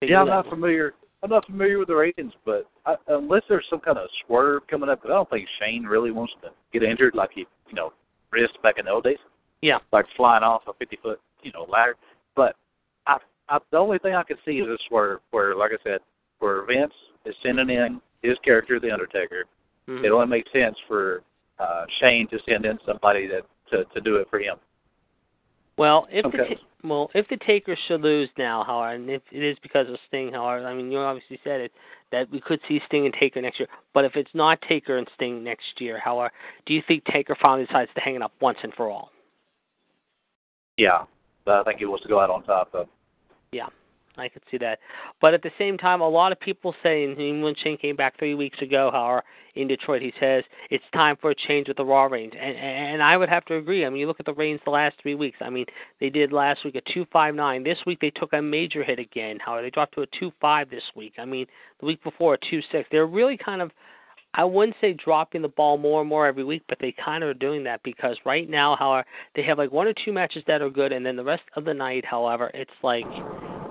They Yeah, I'm not one. familiar. I'm not familiar with the ratings, but I, unless there's some kind of swerve coming up, 'cause I don't think Shane really wants to get injured like he, you know, risked back in the old days. Yeah. Like flying off a 50 foot, you know, ladder. I, the only thing I could see is swerve where, like I said, where Vince is sending in his character, the Undertaker. Mhm. It only makes sense for uh, Shane to send in somebody that to to do it for him. Well, if the ta- well, if the Taker should lose now, however, and if it is because of Sting, however, I mean, you obviously said it that we could see Sting and Taker next year. But if it's not Taker and Sting next year, however, do you think Taker finally decides to hang it up once and for all? Yeah, but I think he wants to go out on top. Though. Yeah, I could see that. But at the same time, a lot of people say, and when Shane came back three weeks ago, however, in Detroit, he says it's time for a change with the Raw reigns, and and I would have to agree. I mean, you look at the reigns the last three weeks. I mean, they did last week a two five nine. This week they took a major hit again. However, they dropped to a two five this week. I mean, the week before a two six. They're really kind of I wouldn't say dropping the ball more and more every week, but they kind of are doing that because right now, however, they have like one or two matches that are good, and then the rest of the night, however, it's like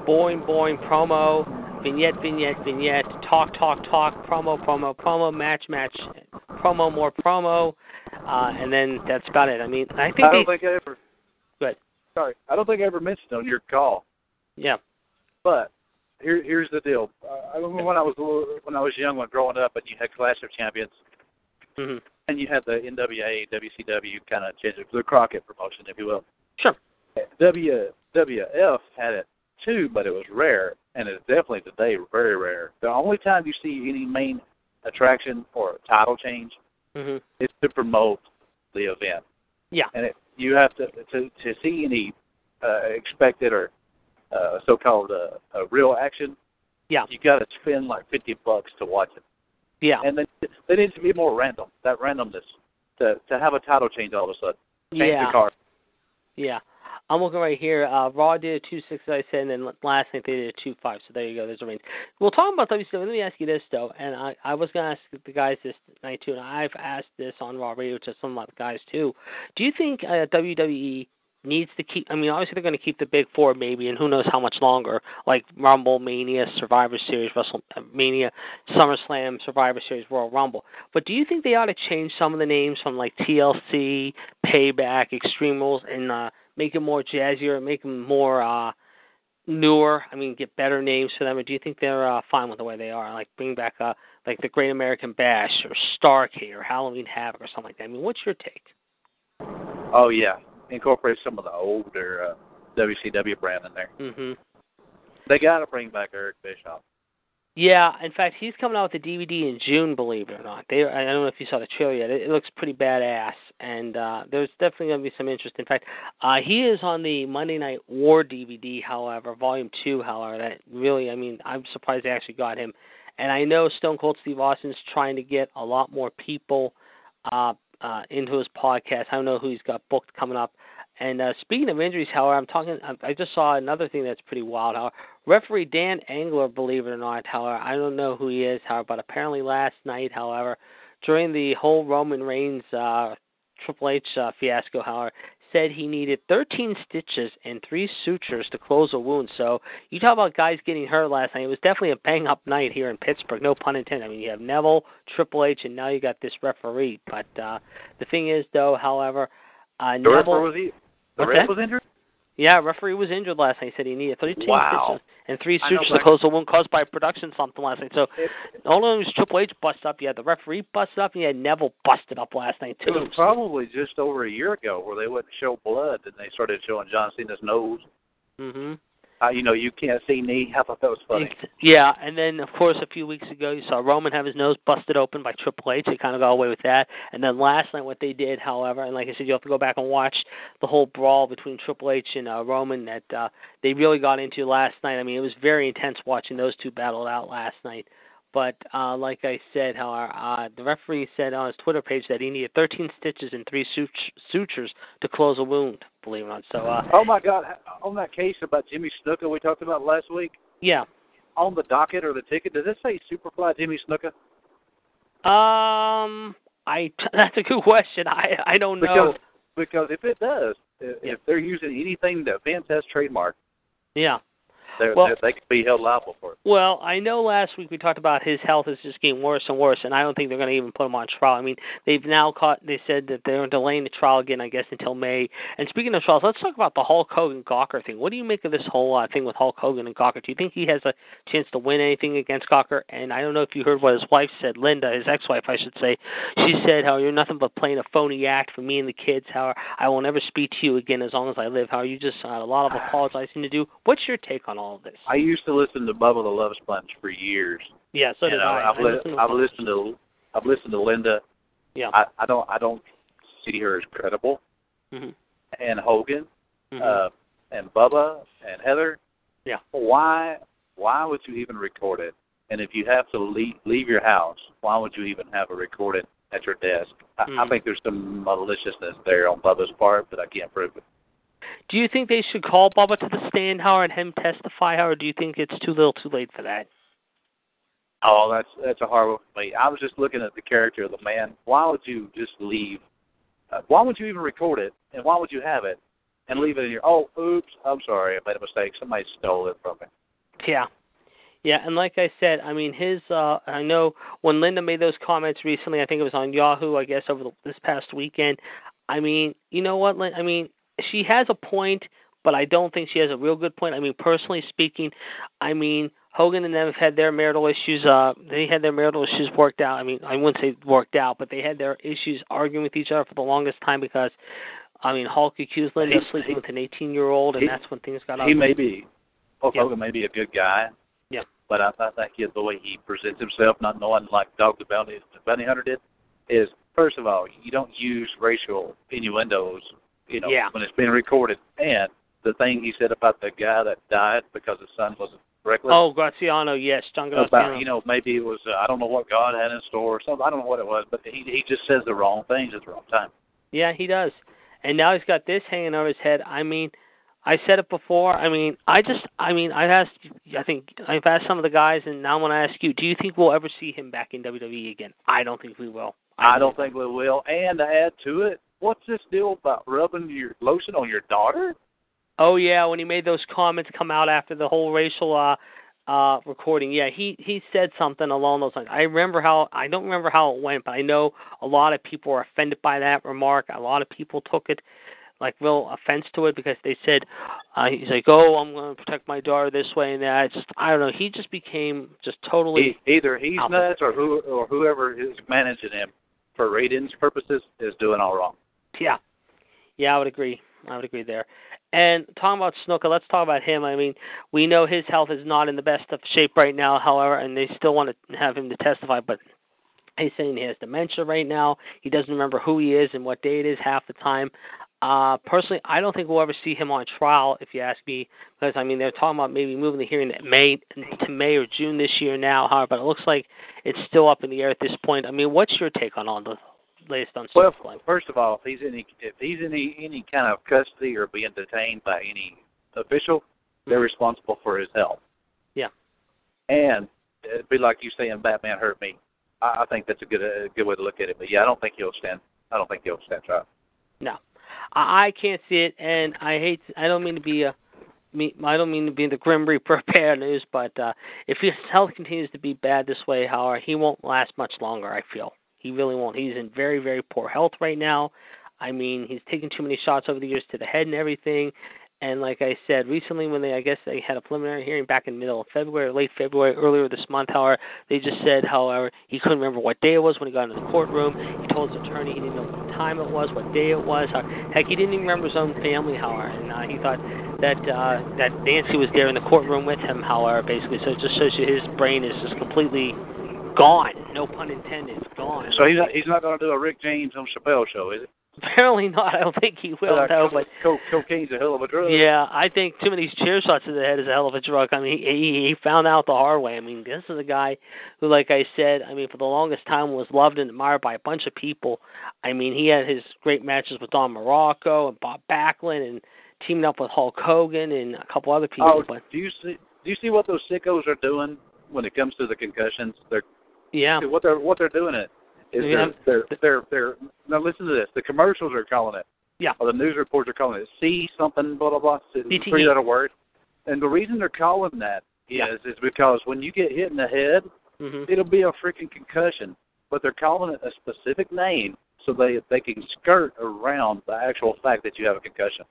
boring, boring promo, vignette, vignette, vignette, talk, talk, talk, promo, promo, promo, match, match, promo, more promo, uh, and then that's about it. I mean, I think I don't they, think I ever. Good. Sorry, I don't think I ever mentioned on your call. yeah, But here, here's the deal. Uh, I remember when I was little- when I was young, when growing up, and you had Clash of Champions, mm-hmm. and you had the NWA, WCW kind of change the Crockett promotion, if you will. sure, WWF had it too, but it was rare, and it's definitely today very rare. The only time you see any main attraction or title change hmm is to promote the event. yeah, and it, you have to to to see any uh, expected or uh, so-called uh, uh, real action. Yeah. you got to spend like fifty bucks to watch it, yeah, and then there needs to be more random. That randomness to to have a title change all of a sudden. Change yeah. the card. Yeah. I'm looking right here. Uh, Raw did a two six, I said, and then last night they did a two five. So there you go. There's a range. Well, talking about WCW, let me ask you this though, and I I was gonna ask the guys this night too, and I've asked this on Raw Radio to some of the guys too. Do you think uh, WWE needs to keep? I mean, obviously they're going to keep the big four maybe, and who knows how much longer, like Rumble, Mania, Survivor Series, WrestleMania, SummerSlam, Survivor Series, Royal Rumble. But do you think they ought to change some of the names from like TLC, Payback, Extreme Rules, and uh, make it more jazzier, make them more uh, newer? I mean, get better names for them. Or do you think they're uh, fine with the way they are? Like bring back uh, like the Great American Bash or Starcade or Halloween Havoc or something like that. I mean, what's your take? Oh yeah, incorporate some of the older uh, WCW brand in there. hmm They got to bring back Eric Bischoff. Yeah, in fact, he's coming out with a DVD in June, believe it or not. They, I don't know if you saw the trailer yet. It, it looks pretty badass, and uh, there's definitely going to be some interest. In fact, uh, he is on the Monday Night War DVD, however, Volume Two. However, that really, I mean, I'm surprised they actually got him. And I know Stone Cold Steve Austin's trying to get a lot more people uh, uh, into his podcast. I don't know who he's got booked coming up. And uh, speaking of injuries, however, I'm talking. I just saw another thing that's pretty wild. However, referee Dan Engler, believe it or not, however, I don't know who he is, however, but apparently last night, however, during the whole Roman Reigns uh, Triple H uh, fiasco, however, said he needed 13 stitches and three sutures to close a wound. So you talk about guys getting hurt last night. It was definitely a bang up night here in Pittsburgh. No pun intended. I mean, you have Neville, Triple H, and now you got this referee. But uh, the thing is, though, however, uh, The Neville. was he? The What's ref that? was injured. Yeah, referee was injured last night. He said he needed 13 Wow. stitches and three sutures to close the wound caused by production something last night. So not only was Triple H busted up, you had the referee busted up, and you had Neville busted up last night too. it was probably just over a year ago where they wouldn't show blood and they started showing John Cena's nose. hmm Uh, you know, you can't see knee. I thought that was funny. Yeah, and then of course a few weeks ago you saw Roman have his nose busted open by Triple H. They kind of got away with that. And then last night what they did, however, and like I said, you have to go back and watch the whole brawl between Triple H and uh, Roman that uh, they really got into last night. I mean, it was very intense watching those two battle out last night. But uh, like I said, however, uh, the referee said on his Twitter page that he needed 13 stitches and three sut- sutures to close a wound. Believe it or not. So uh, Oh my God! On that case about Jimmy Snuka we talked about last week, yeah. on the docket or the ticket, does it say Superfly Jimmy Snuka? Um, I that's a good question. I I don't know. Because because if it does, if, Yeah. if they're using anything that Vince has trademarked, Yeah. They're, Well- they're, they could be held liable for it. Well, I know last week we talked about his health is just getting worse and worse, and I don't think they're going to even put him on trial. I mean, they've now caught. They said that they're delaying the trial again, I guess, until May. And speaking of trials, let's talk about the Hulk Hogan Gawker thing. What do you make of this whole uh, thing with Hulk Hogan and Gawker? Do you think he has a chance to win anything against Gawker? And I don't know if you heard what his wife said, Linda, his ex-wife, I should say. She said, "How you're nothing but playing a phony act for me and the kids. How I will never speak to you again as long as I live. How you just had a lot of apologizing to do. What's your take on all of this? I used to listen to Bubba the Love Sponge for years. Yeah, so did and I. I've, I li- listen to I've listened to I've listened to Linda. Yeah. I, I don't I don't see her as credible. hmm And Hogan, hmm uh, and Bubba and Heather. Yeah. Why why would you even record it? And if you have to leave leave your house, why would you even have it recorded at your desk? I, I Mhm. think there's some maliciousness there on Bubba's part, but I can't prove it. Do you think they should call Bubba to the stand, Howard, and him testify, Howard? Or do you think it's too little, too late for that? Oh, that's that's a hard one for. I was just looking at the character of the man. Why would you just leave? Uh, why would you even record it? And why would you have it and leave it in your? Oh, oops! I'm sorry, I made a mistake. Somebody stole it from me. Yeah. Yeah, and like I said, I mean, his. uh I know when Linda made those comments recently. I think it was on Yahoo. I guess over the, this past weekend. I mean, you know what? I mean, she has a point, but I don't think she has a real good point. I mean, personally speaking, I mean, Hogan and them have had their marital issues. Uh, they had their marital issues worked out. I mean, I wouldn't say worked out, but they had their issues arguing with each other for the longest time because, I mean, Hulk accused Linda of sleeping he- with an 18-year-old, and he- that's when things got He ugly. may be. Hulk Yeah. Hogan may be a good guy. Yeah. But I, I think he, the way he presents himself, not knowing like Dog the Bounty, the Bounty Hunter did, is first of all, you don't use racial innuendos, you know, Yeah. when it's been recorded. And the thing he said about the guy that died because his son wasn't reckless. Oh, Graziano, yes, John Graziano. about you know maybe it was uh, I don't know what God had in store or something I don't know what it was but he he just says the wrong things at the wrong time. Yeah, he does. And now he's got this hanging over his head. I mean, I said it before. I mean, I just, I mean, I've asked, I think I've asked some of the guys, and now I'm going to ask you: Do you think we'll ever see him back in WWE again? I don't think we will. I don't think we will. And to add to it, what's this deal about rubbing your lotion on your daughter? Oh yeah, when he made those comments come out after the whole racial uh uh recording. Yeah, he he said something along those lines. I remember how I don't remember how it went, but I know a lot of people were offended by that remark. A lot of people took it like real offense to it because they said uh he's like, "Oh, I'm going to protect my daughter this way and that." It's just I don't know. He just became just totally He, either he's Opposite. nuts or who or whoever is managing him for ratings purposes is doing all wrong. Yeah. Yeah, I would agree. I would agree there. And talking about Snuka, let's talk about him. I mean, we know his health is not in the best of shape right now, however, and they still want to have him to testify, but he's saying he has dementia right now. He doesn't remember who he is and what day it is half the time. Uh personally I don't think we'll ever see him on trial if you ask me because I mean they're talking about maybe moving the hearing to May to May or June this year now, however, but it looks like it's still up in the air at this point. I mean, what's your take on all the latest on Well, first of all, if he's any if he's in any any kind of custody or being detained by any official, they're responsible for his health. Yeah. And it'd be like you saying Batman hurt me. I, I think that's a good a good way to look at it. But yeah, I don't think he'll stand. I don't think he'll stand trial. No, I, I can't see it, and I hate. I don't mean to be a. Me, I don't mean to be the Grim Reaper bad news, but uh, if his health continues to be bad this way, however, he won't last much longer. I feel he really won't. He's in very, very poor health right now. I mean, he's taken too many shots over the years to the head and everything. And like I said, recently when they, I guess they had a preliminary hearing back in middle of February, late February, earlier this month, however, they just said, however, he couldn't remember what day it was when he got into the courtroom. He told his attorney he didn't know what time it was, what day it was. Heck, he didn't even remember his own family, however, and uh, he thought that uh, that Nancy was there in the courtroom with him, however, basically. So it just shows you his brain is just completely gone. No pun intended, gone. So he's not, he's not going to do a Rick James on Chappelle show, is it? Apparently not. I don't think he will. Uh, no, but co- cocaine's a hell of a drug. Yeah, I think too many chair shots to the head is a hell of a drug. I mean, he, he he found out the hard way. I mean, this is a guy who, like I said, I mean, for the longest time was loved and admired by a bunch of people. I mean, he had his great matches with Don Muraco and Bob Backlund and teaming up with Hulk Hogan and a couple other people. Oh, but do you see? Do you see what those sickos are doing when it comes to the concussions? They're yeah, what they're what they're doing it is Yeah. they're, they're they're they're now listen to this. The commercials are calling it. Yeah. Or the news reports are calling it. See something blah blah blah. CTE. Three letter word. and the reason they're calling that is Yeah. is because when you get hit in the head, hmm it'll be a freaking concussion. But they're calling it a specific name so they they can skirt around the actual fact that you have a concussion.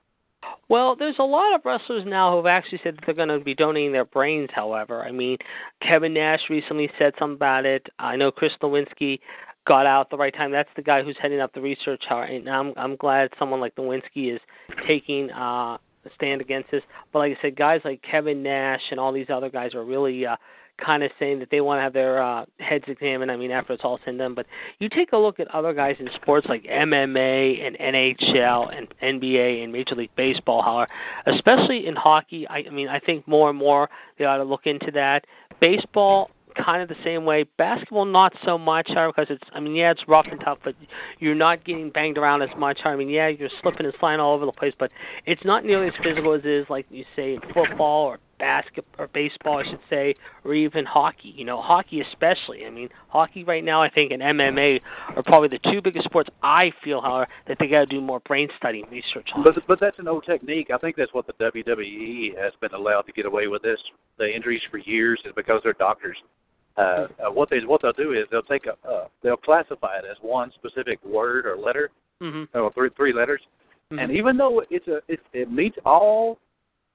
Well, there's a lot of wrestlers now who have actually said that they're going to be donating their brains. However, I mean, Kevin Nash recently said something about it. I know Chris Nowinski got out at the right time. That's the guy who's heading up the research. And I'm I'm glad someone like Nowinski is taking uh, a stand against this. But like I said, guys like Kevin Nash and all these other guys are really uh, kind of saying that they want to have their uh, heads examined. I mean, after it's all said and done. But you take a look at other guys in sports like MMA and NHL and NBA and Major League Baseball, however, especially in hockey. I, I mean, I think more and more they ought to look into that. Baseball, kind of the same way. Basketball, not so much, because it's. I mean, yeah, it's rough and tough, but you're not getting banged around as much. I mean, yeah, you're slipping and sliding all over the place, but it's not nearly as physical as it is, like you say, in football or basket or baseball, I should say, or even hockey. You know, hockey especially. I mean, hockey right now, I think, and MMA are probably the two biggest sports. I feel, however, that they got to do more brain study research on. But but that's an old technique. I think that's what the WWE has been allowed to get away with this. The injuries for years is because they're doctors. Uh, uh, what they what they'll do is they'll take a uh, they'll classify it as one specific word or letter, hmm or three three letters, Mm-hmm. and even though it's a it, it meets all,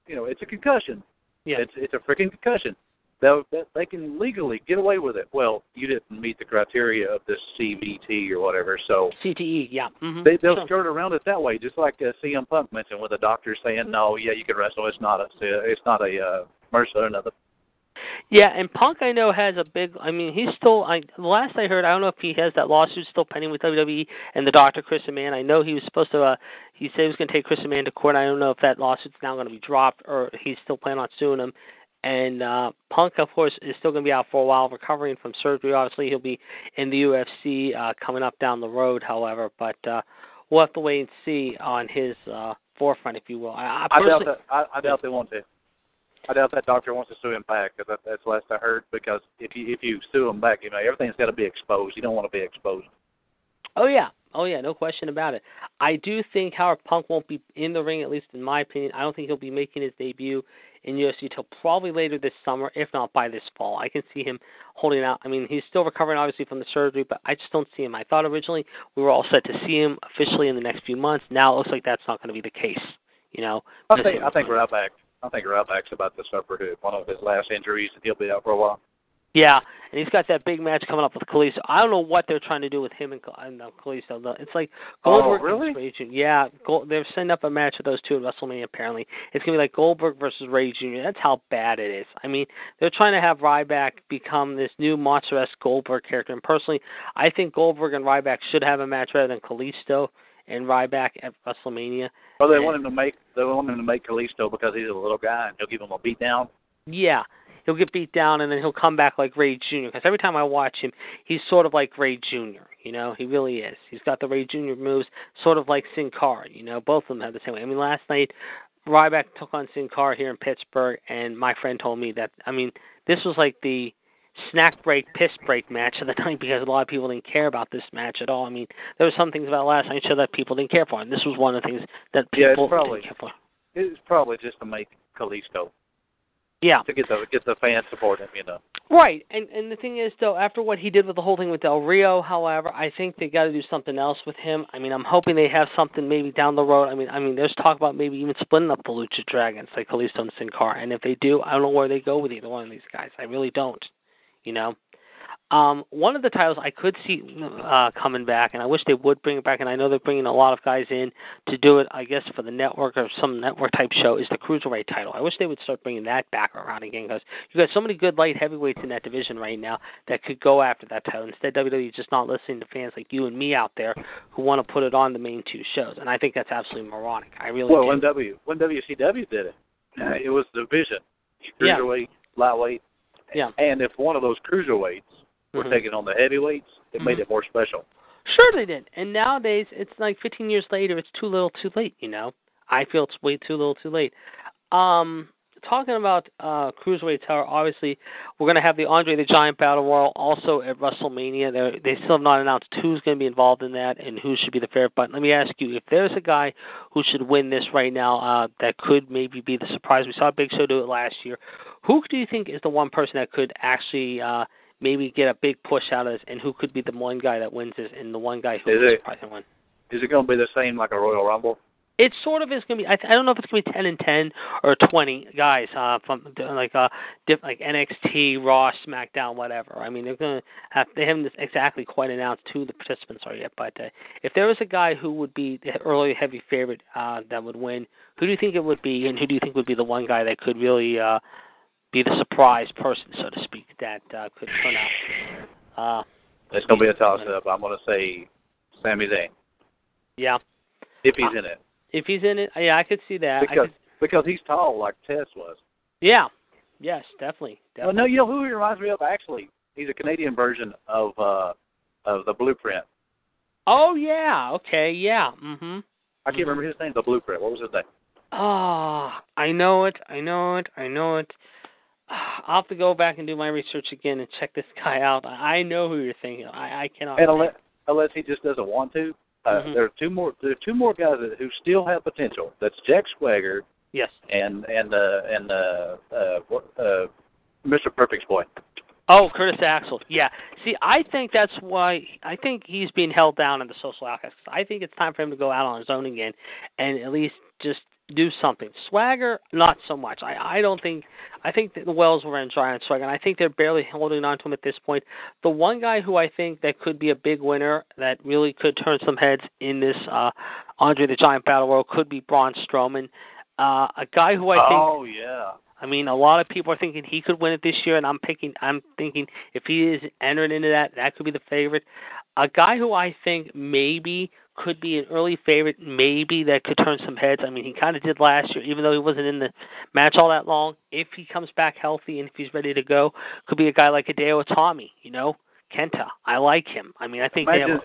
you know, it's a concussion. Yeah. It's it's a freaking concussion. They, they can legally get away with it. Well, you didn't meet the criteria of this CVT or whatever, so CTE, yeah. hmm they they'll skirt around it that way, just like uh, CM Punk mentioned, with the doctor saying, "No, yeah, you can wrestle. It's not a it's not a uh, MRSA or nothing." Yeah, and Punk I know has a big. I mean, he's still. I the last I heard, I don't know if he has that lawsuit still pending with WWE and the doctor Chris Amann. I know he was supposed to. uh He said he was going to take Chris Amann to court. I don't know if that lawsuit's now going to be dropped or he's still planning on suing him. And uh Punk, of course, is still going to be out for a while, recovering from surgery. Obviously, he'll be in the UFC uh coming up down the road. However, but uh we'll have to wait and see on his uh forefront, if you will. I, I I doubt that. I, I doubt they want to. I doubt that doctor wants to sue him back. 'cause that, that's the last I heard. Because if you if you sue him back, you know everything's got to be exposed. You don't want to be exposed. Oh yeah, oh yeah, no question about it. I do think Howard Punk won't be in the ring, at least in my opinion. I don't think he'll be making his debut in UFC till probably later this summer, if not by this fall. I can see him holding out. I mean, he's still recovering obviously from the surgery, but I just don't see him. I thought originally we were all set to see him officially in the next few months. Now it looks like that's not going to be the case. You know, I think I think Ryback. I think Ryback's about to suffer one of his last injuries, he'll be out for a while. Yeah, and he's got that big match coming up with Kalisto. I don't know what they're trying to do with him and, and uh, Kalisto. It's like Oh, Goldberg really? versus Rey Jr. Yeah, Gold, they're setting up a match with those two at WrestleMania. Apparently, it's gonna be like Goldberg versus Rey Jr. That's how bad it is. I mean, they're trying to have Ryback become this new monster-esque Goldberg character. And personally, I think Goldberg and Ryback should have a match rather than Kalisto and Ryback at WrestleMania. Well, they Yeah. want him to make they want him to make Kalisto because he's a little guy and he'll give him a beat down. Yeah, he'll get beat down and then he'll come back like Rey Jr. Because every time I watch him, he's sort of like Rey Jr. You know, he really is. He's got the Rey Jr. moves, sort of like Sin Cara. You know, both of them have the same way. I mean, last night Ryback took on Sin Cara here in Pittsburgh, and my friend told me that. I mean, this was like the snack break, piss break match of the night because a lot of people didn't care about this match at all. I mean, there were some things about last night show that people didn't care for, and this was one of the things that Yeah, it's probably- didn't care for. It's probably just to make Kalisto Yeah. to get the get the fans support him. You know. Right, and and the thing is, though, after what he did with the whole thing with Del Rio, however, I think they got to do something else with him. I mean, I'm hoping they have something maybe down the road. I mean, I mean, there's talk about maybe even splitting up the Lucha Dragons, like Kalisto and Sin Cara. And if they do, I don't know where they go with either one of these guys. I really don't. You know, um, one of the titles I could see uh, coming back, and I wish they would bring it back. And I know they're bringing a lot of guys in to do it. I guess for the network or some network type show is the cruiserweight title. I wish they would start bringing that back around again because you got so many good light heavyweights in that division right now that could go after that title. Instead, WWE is just not listening to fans like you and me out there who want to put it on the main two shows, and I think that's absolutely moronic. I really Well, do. when W when WCW did it, uh, it was division, Yeah. cruiserweight, lightweight, Yeah. and if one of those cruiserweights were Mhm. taking on the heavyweights, it made Mhm. it more special. Sure, they did. And nowadays, it's like 15 years later, it's too little, too late. You know, I feel it's way too little, too late. Um, talking about uh, cruiserweight tower, obviously we're going to have the Andre the Giant Battle Royal also at WrestleMania. They're, they still have not announced who's going to be involved in that and who should be the favorite. But let me ask you, if there's a guy who should win this right now, uh, that could maybe be the surprise. We saw Big Show do it last year. Who do you think is the one person that could actually uh, maybe get a big push out of this, and who could be the one guy that wins this, and the one guy who Is is it- going to win? Is it going to be the same like a Royal Rumble? It sort of is going to be. I, I don't know if it's going to be ten and ten or twenty guys uh, from like uh diff, like NXT, Raw, SmackDown, whatever. I mean, they're going to have they haven't exactly quite announced who the participants are yet. But uh, if there was a guy who would be the early heavy favorite uh, that would win, who do you think it would be, and who do you think would be the one guy that could really uh, be the surprise person, so to speak, that uh, could turn out? Uh, It's going to be a toss-up. I'm going to say Sami Zayn yeah, if he's in it if he's in it, yeah, I could see that. Because could, because he's tall like Tess was. yeah, yes, definitely. Well, no, you know who he reminds me of? Actually, he's a Canadian version of uh of the Blueprint. Oh yeah, okay, yeah. Mhm. I can't remember his name. The Blueprint. What was his name? Oh, I know it. I know it. I know it. I'll have to go back and do my research again and check this guy out. I know who you're thinking. of. I I cannot. And unless, unless he just doesn't want to, uh, Mhm. there are two more. There are two more guys that, who still have potential. That's Jack Swagger yes. and and uh, and uh, uh, uh, Mr. Perfect's boy. Oh, Curtis Axel. Yeah. See, I think that's why I think he's being held down in the social outcasts. I think it's time for him to go out on his own again and at least just do something. Swagger, not so much. I I don't think I think that the wells were in dry on Swagger, and I think they're barely holding on to him at this point. The one guy who I think that could be a big winner that really could turn some heads in this uh Andre the Giant Battle Royal could be Braun Strowman. Uh, a guy who I think oh yeah. I mean, a lot of people are thinking he could win it this year, and I'm picking. I'm thinking if he is entered into that, that could be the favorite. A guy who I think maybe could be an early favorite, maybe that could turn some heads. I mean, he kind of did last year, even though he wasn't in the match all that long. If he comes back healthy and if he's ready to go, could be a guy like Hideo Itami, You know, Kenta. I like him. I mean, I think they Imagine, have.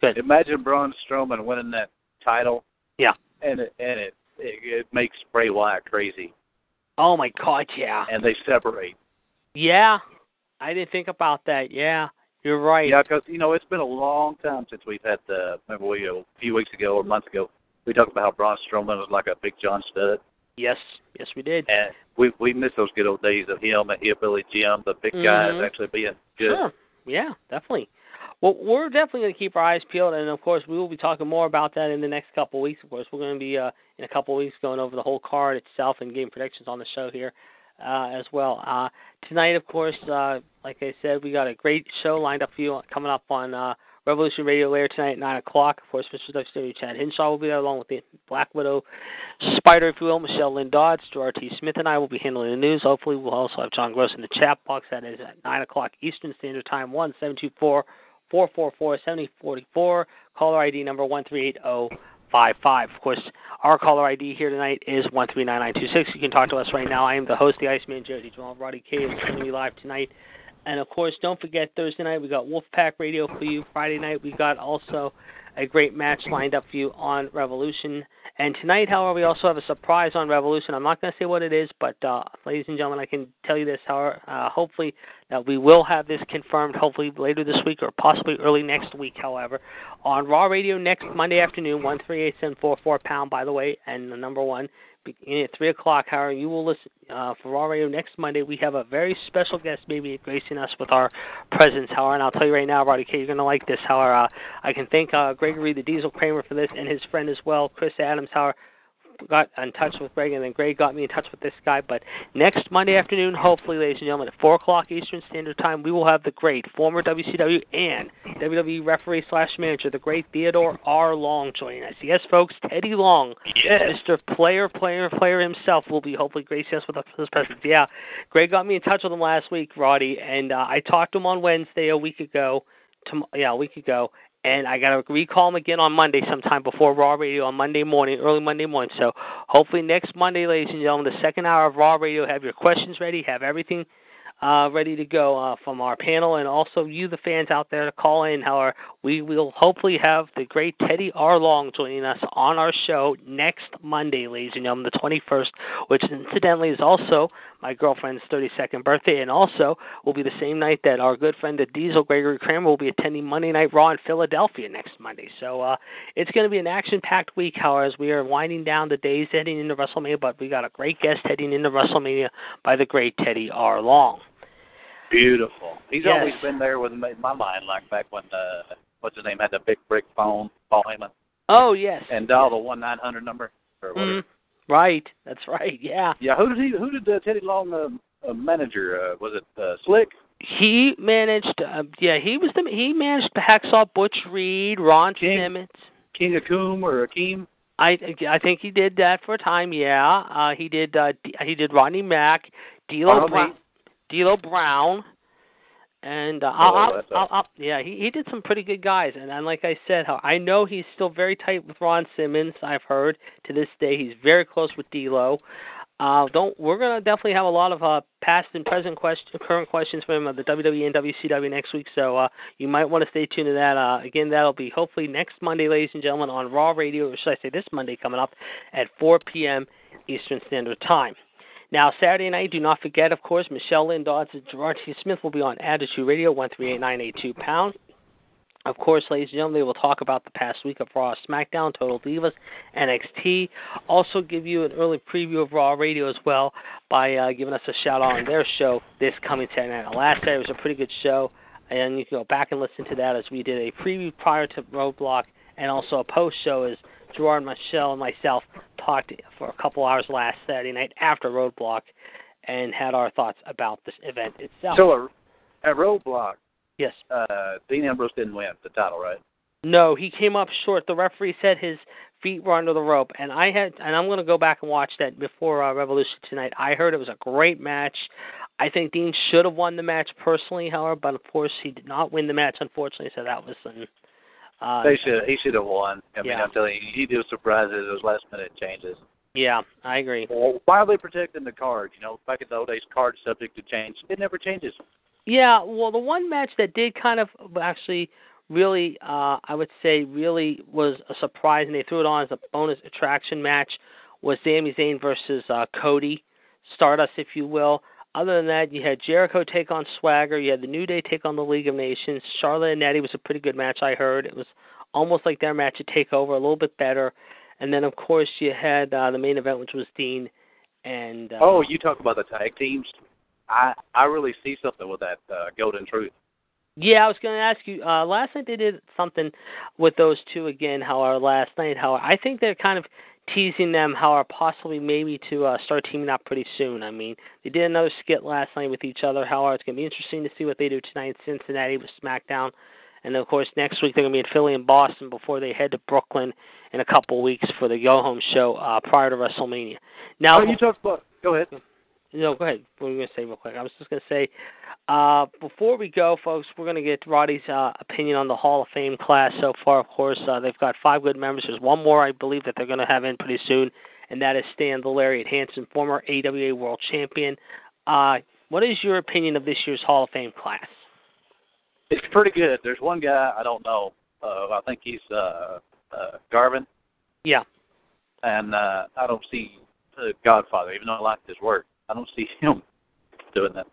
Good. imagine Braun Strowman winning that title. Yeah. And it and it it, it makes Bray Wyatt crazy, Oh my God, yeah, and they separate. yeah. I didn't think about that. Yeah, you're right. Yeah, because you know it's been a long time since we've had the. Remember we a few weeks ago or months ago we talked about how Braun Strowman was like a big John Studd, Yes, yes, we did. and we we miss those good old days of him and Hillbilly Jim, the big guys Mhm. actually being good. Sure. Yeah, definitely. Well, we're definitely going to keep our eyes peeled, and of course, we will be talking more about that in the next couple of weeks. Of course, we're going to be uh, in a couple of weeks going over the whole card itself and game predictions on the show here uh, as well. Uh, tonight, of course, uh, like I said, we got a great show lined up for you coming up on uh, Revolution Radio later tonight at nine o'clock. Of course, Mr. WCW Chad Hinshaw will be there along with the Black Widow Spider, if you will, Michelle Lynn Dodds, Gerard T. Smith, and I will be handling the news. Hopefully, we'll also have John Gross in the chat box. That is at 9 o'clock Eastern Standard Time, 1 724 444 7044. Caller ID number 138055. Of course, our caller ID here tonight is 139926. You can talk to us right now. I am the host, the Iceman, Jody Jamal. Roddy K is to be live tonight. And of course, don't forget Thursday night we got Wolfpack Radio for you. Friday night we got also a great match lined up for you on Revolution. And tonight, however, we also have a surprise on Revolution. I'm not going to say what it is, but uh, ladies and gentlemen, I can tell you this. However, uh, hopefully, that we will have this confirmed. Hopefully later this week or possibly early next week. However, on Raw Radio next Monday afternoon, one three eight seven four four pound. By the way, and the number one beginning at three o'clock. However, you will listen uh, for Radio next Monday. We have a very special guest, maybe gracing us with our presence. However, and I'll tell you right now, Roddy K, you're gonna like this. However, uh, I can thank uh, Gregory the Diesel Kramer for this, and his friend as well, Chris Adams. However, got in touch with Greg, and then Greg got me in touch with this guy. But next Monday afternoon, hopefully, ladies and gentlemen, at four o'clock Eastern Standard Time, we will have the great former WCW and WWE referee slash manager, the great Theodore R. Long, joining us. Yes, folks, Teddy Long, Yes. Mr. Player, Player, Player himself, will be hopefully gracing us with his presence. Yeah, Greg got me in touch with him last week, Roddy, and uh, I talked to him on Wednesday a week ago. To, yeah, a week ago, and I got to recall him again on Monday sometime before Raw Radio on Monday morning, early Monday morning. So hopefully next Monday, ladies and gentlemen, the second hour of Raw Radio, have your questions ready, have everything uh, ready to go uh, from our panel, and also you, the fans out there, to call in. However, we will hopefully have the great Teddy R. Long joining us on our show next Monday, ladies and gentlemen, the 21st, which incidentally is also my girlfriend's 32nd birthday, and also will be the same night that our good friend the Diesel Gregory Kramer will be attending Monday Night Raw in Philadelphia next Monday. So uh, it's going to be an action-packed week, however, as we are winding down the days heading into WrestleMania. But we got a great guest heading into WrestleMania by the great Teddy R. Long. Beautiful. He's Yes. always been there with me in my mind, like back when uh, what's his name had the big brick phone, Paul Heyman, Oh yes. and dial the one nine hundred number or whatever. Mhm. Right. That's right. Yeah. Yeah, who did he? Who did uh, Teddy Long uh, uh, manager? Uh, was it uh, Slick? He managed. Uh, yeah, he was the he managed Hacksaw Butch Reed, Ron King. Simmons. King Akum or Akeem? I I think he did that for a time. Yeah. Uh, he did. Uh, he did Rodney Mack, D'Lo Arnold Brown, Lee? D'Lo Brown, and uh, I'll, I'll, I'll, I'll, yeah, he he did some pretty good guys. And, and like I said, I know he's still very tight with Ron Simmons. I've heard to this day he's very close with D'Lo. Uh, don't we're gonna definitely have a lot of uh, past and present question, current questions from uh, the WWE and WCW next week. So uh, you might want to stay tuned to that. Uh, again, that'll be hopefully next Monday, ladies and gentlemen, on Raw Radio, or should I say this Monday coming up at 4 p.m. Eastern Standard Time. Now, Saturday night, do not forget, of course, Michelle Lynn Dodds and Gerard T. Smith will be on Attitude Radio, 138982 pound. Of course, ladies and gentlemen, they will talk about the past week of Raw, SmackDown, Total Divas, NXT. Also, give you an early preview of Raw Radio as well by uh, giving us a shout out on their show this coming Saturday night. Last Saturday was a pretty good show, and you can go back and listen to that as we did a preview prior to Roadblock and also a post show as Gerard, Michelle, and myself talked for a couple hours last Saturday night after Roadblock and had our thoughts about this event itself. So a, at Roadblock, yes. uh, Dean Ambrose didn't win the title, right? No, he came up short. The referee said his feet were under the rope, and I had, and I'm going to go back and watch that before uh, Revolution tonight. I heard it was a great match. I think Dean should have won the match personally, however, but of course he did not win the match, unfortunately. So that was an. Uh, they should. He should have won. I mean, I'm telling you, he did surprises those last minute changes. Yeah, I agree. Why are they protecting the card? You know, back in the old days, cards subject to change. It never changes. Yeah, well, the one match that did kind of actually really, uh, I would say, really was a surprise, and they threw it on as a bonus attraction match, was Sami Zayn versus uh, Cody, Stardust, if you will. Other than that, you had Jericho take on Swagger. You had the New Day take on the League of Nations. Charlotte and Natty was a pretty good match, I heard. It was almost like their match at Takeover, a little bit better. And then, of course, you had uh, the main event, which was Dean and. Uh, Oh, you talk about the tag teams. I I really see something with that uh, Golden Truth. Yeah, I was going to ask you. Uh, last night they did something with those two again. However, last night, how I think they're kind of teasing them, how are possibly maybe to uh, start teaming up pretty soon. I mean, they did another skit last night with each other. However, it's going to be interesting to see what they do tonight in Cincinnati with SmackDown, and of course next week they're going to be in Philly and Boston before they head to Brooklyn in a couple weeks for the Go Home show uh, prior to WrestleMania. Now, oh, you talk about. Go ahead. No, go ahead. What were you going to say real quick? I was just going to say, uh, before we go, folks, we're going to get Roddy's uh, opinion on the Hall of Fame class so far. Of course, uh, they've got five good members. There's one more, I believe, that they're going to have in pretty soon, and that is Stan the Lariat Hansen, former AWA World Champion. Uh, what is your opinion of this year's Hall of Fame class? It's pretty good. There's one guy I don't know. Uh, I think he's uh, uh, Garvin, Yeah. and uh, I don't see uh, Godfather, even though I like his work. I don't see him doing that.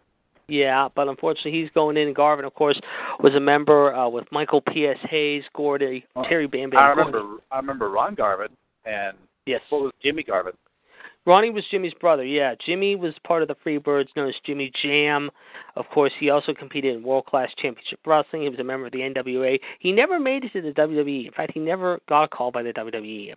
Yeah, but unfortunately, he's going in. Garvin, of course, was a member uh, with Michael P.S. Hayes, Gordy, Well, Terry Bam Bam. I Gordy. remember. I remember Ron Garvin and Yes. what was Jimmy Garvin. Ronnie was Jimmy's brother. Yeah, Jimmy was part of the Freebirds, known as Jimmy Jam. Of course, he also competed in World Class Championship Wrestling. He was a member of the NWA. He never made it to the WWE. In fact, he never got a call by the WWE.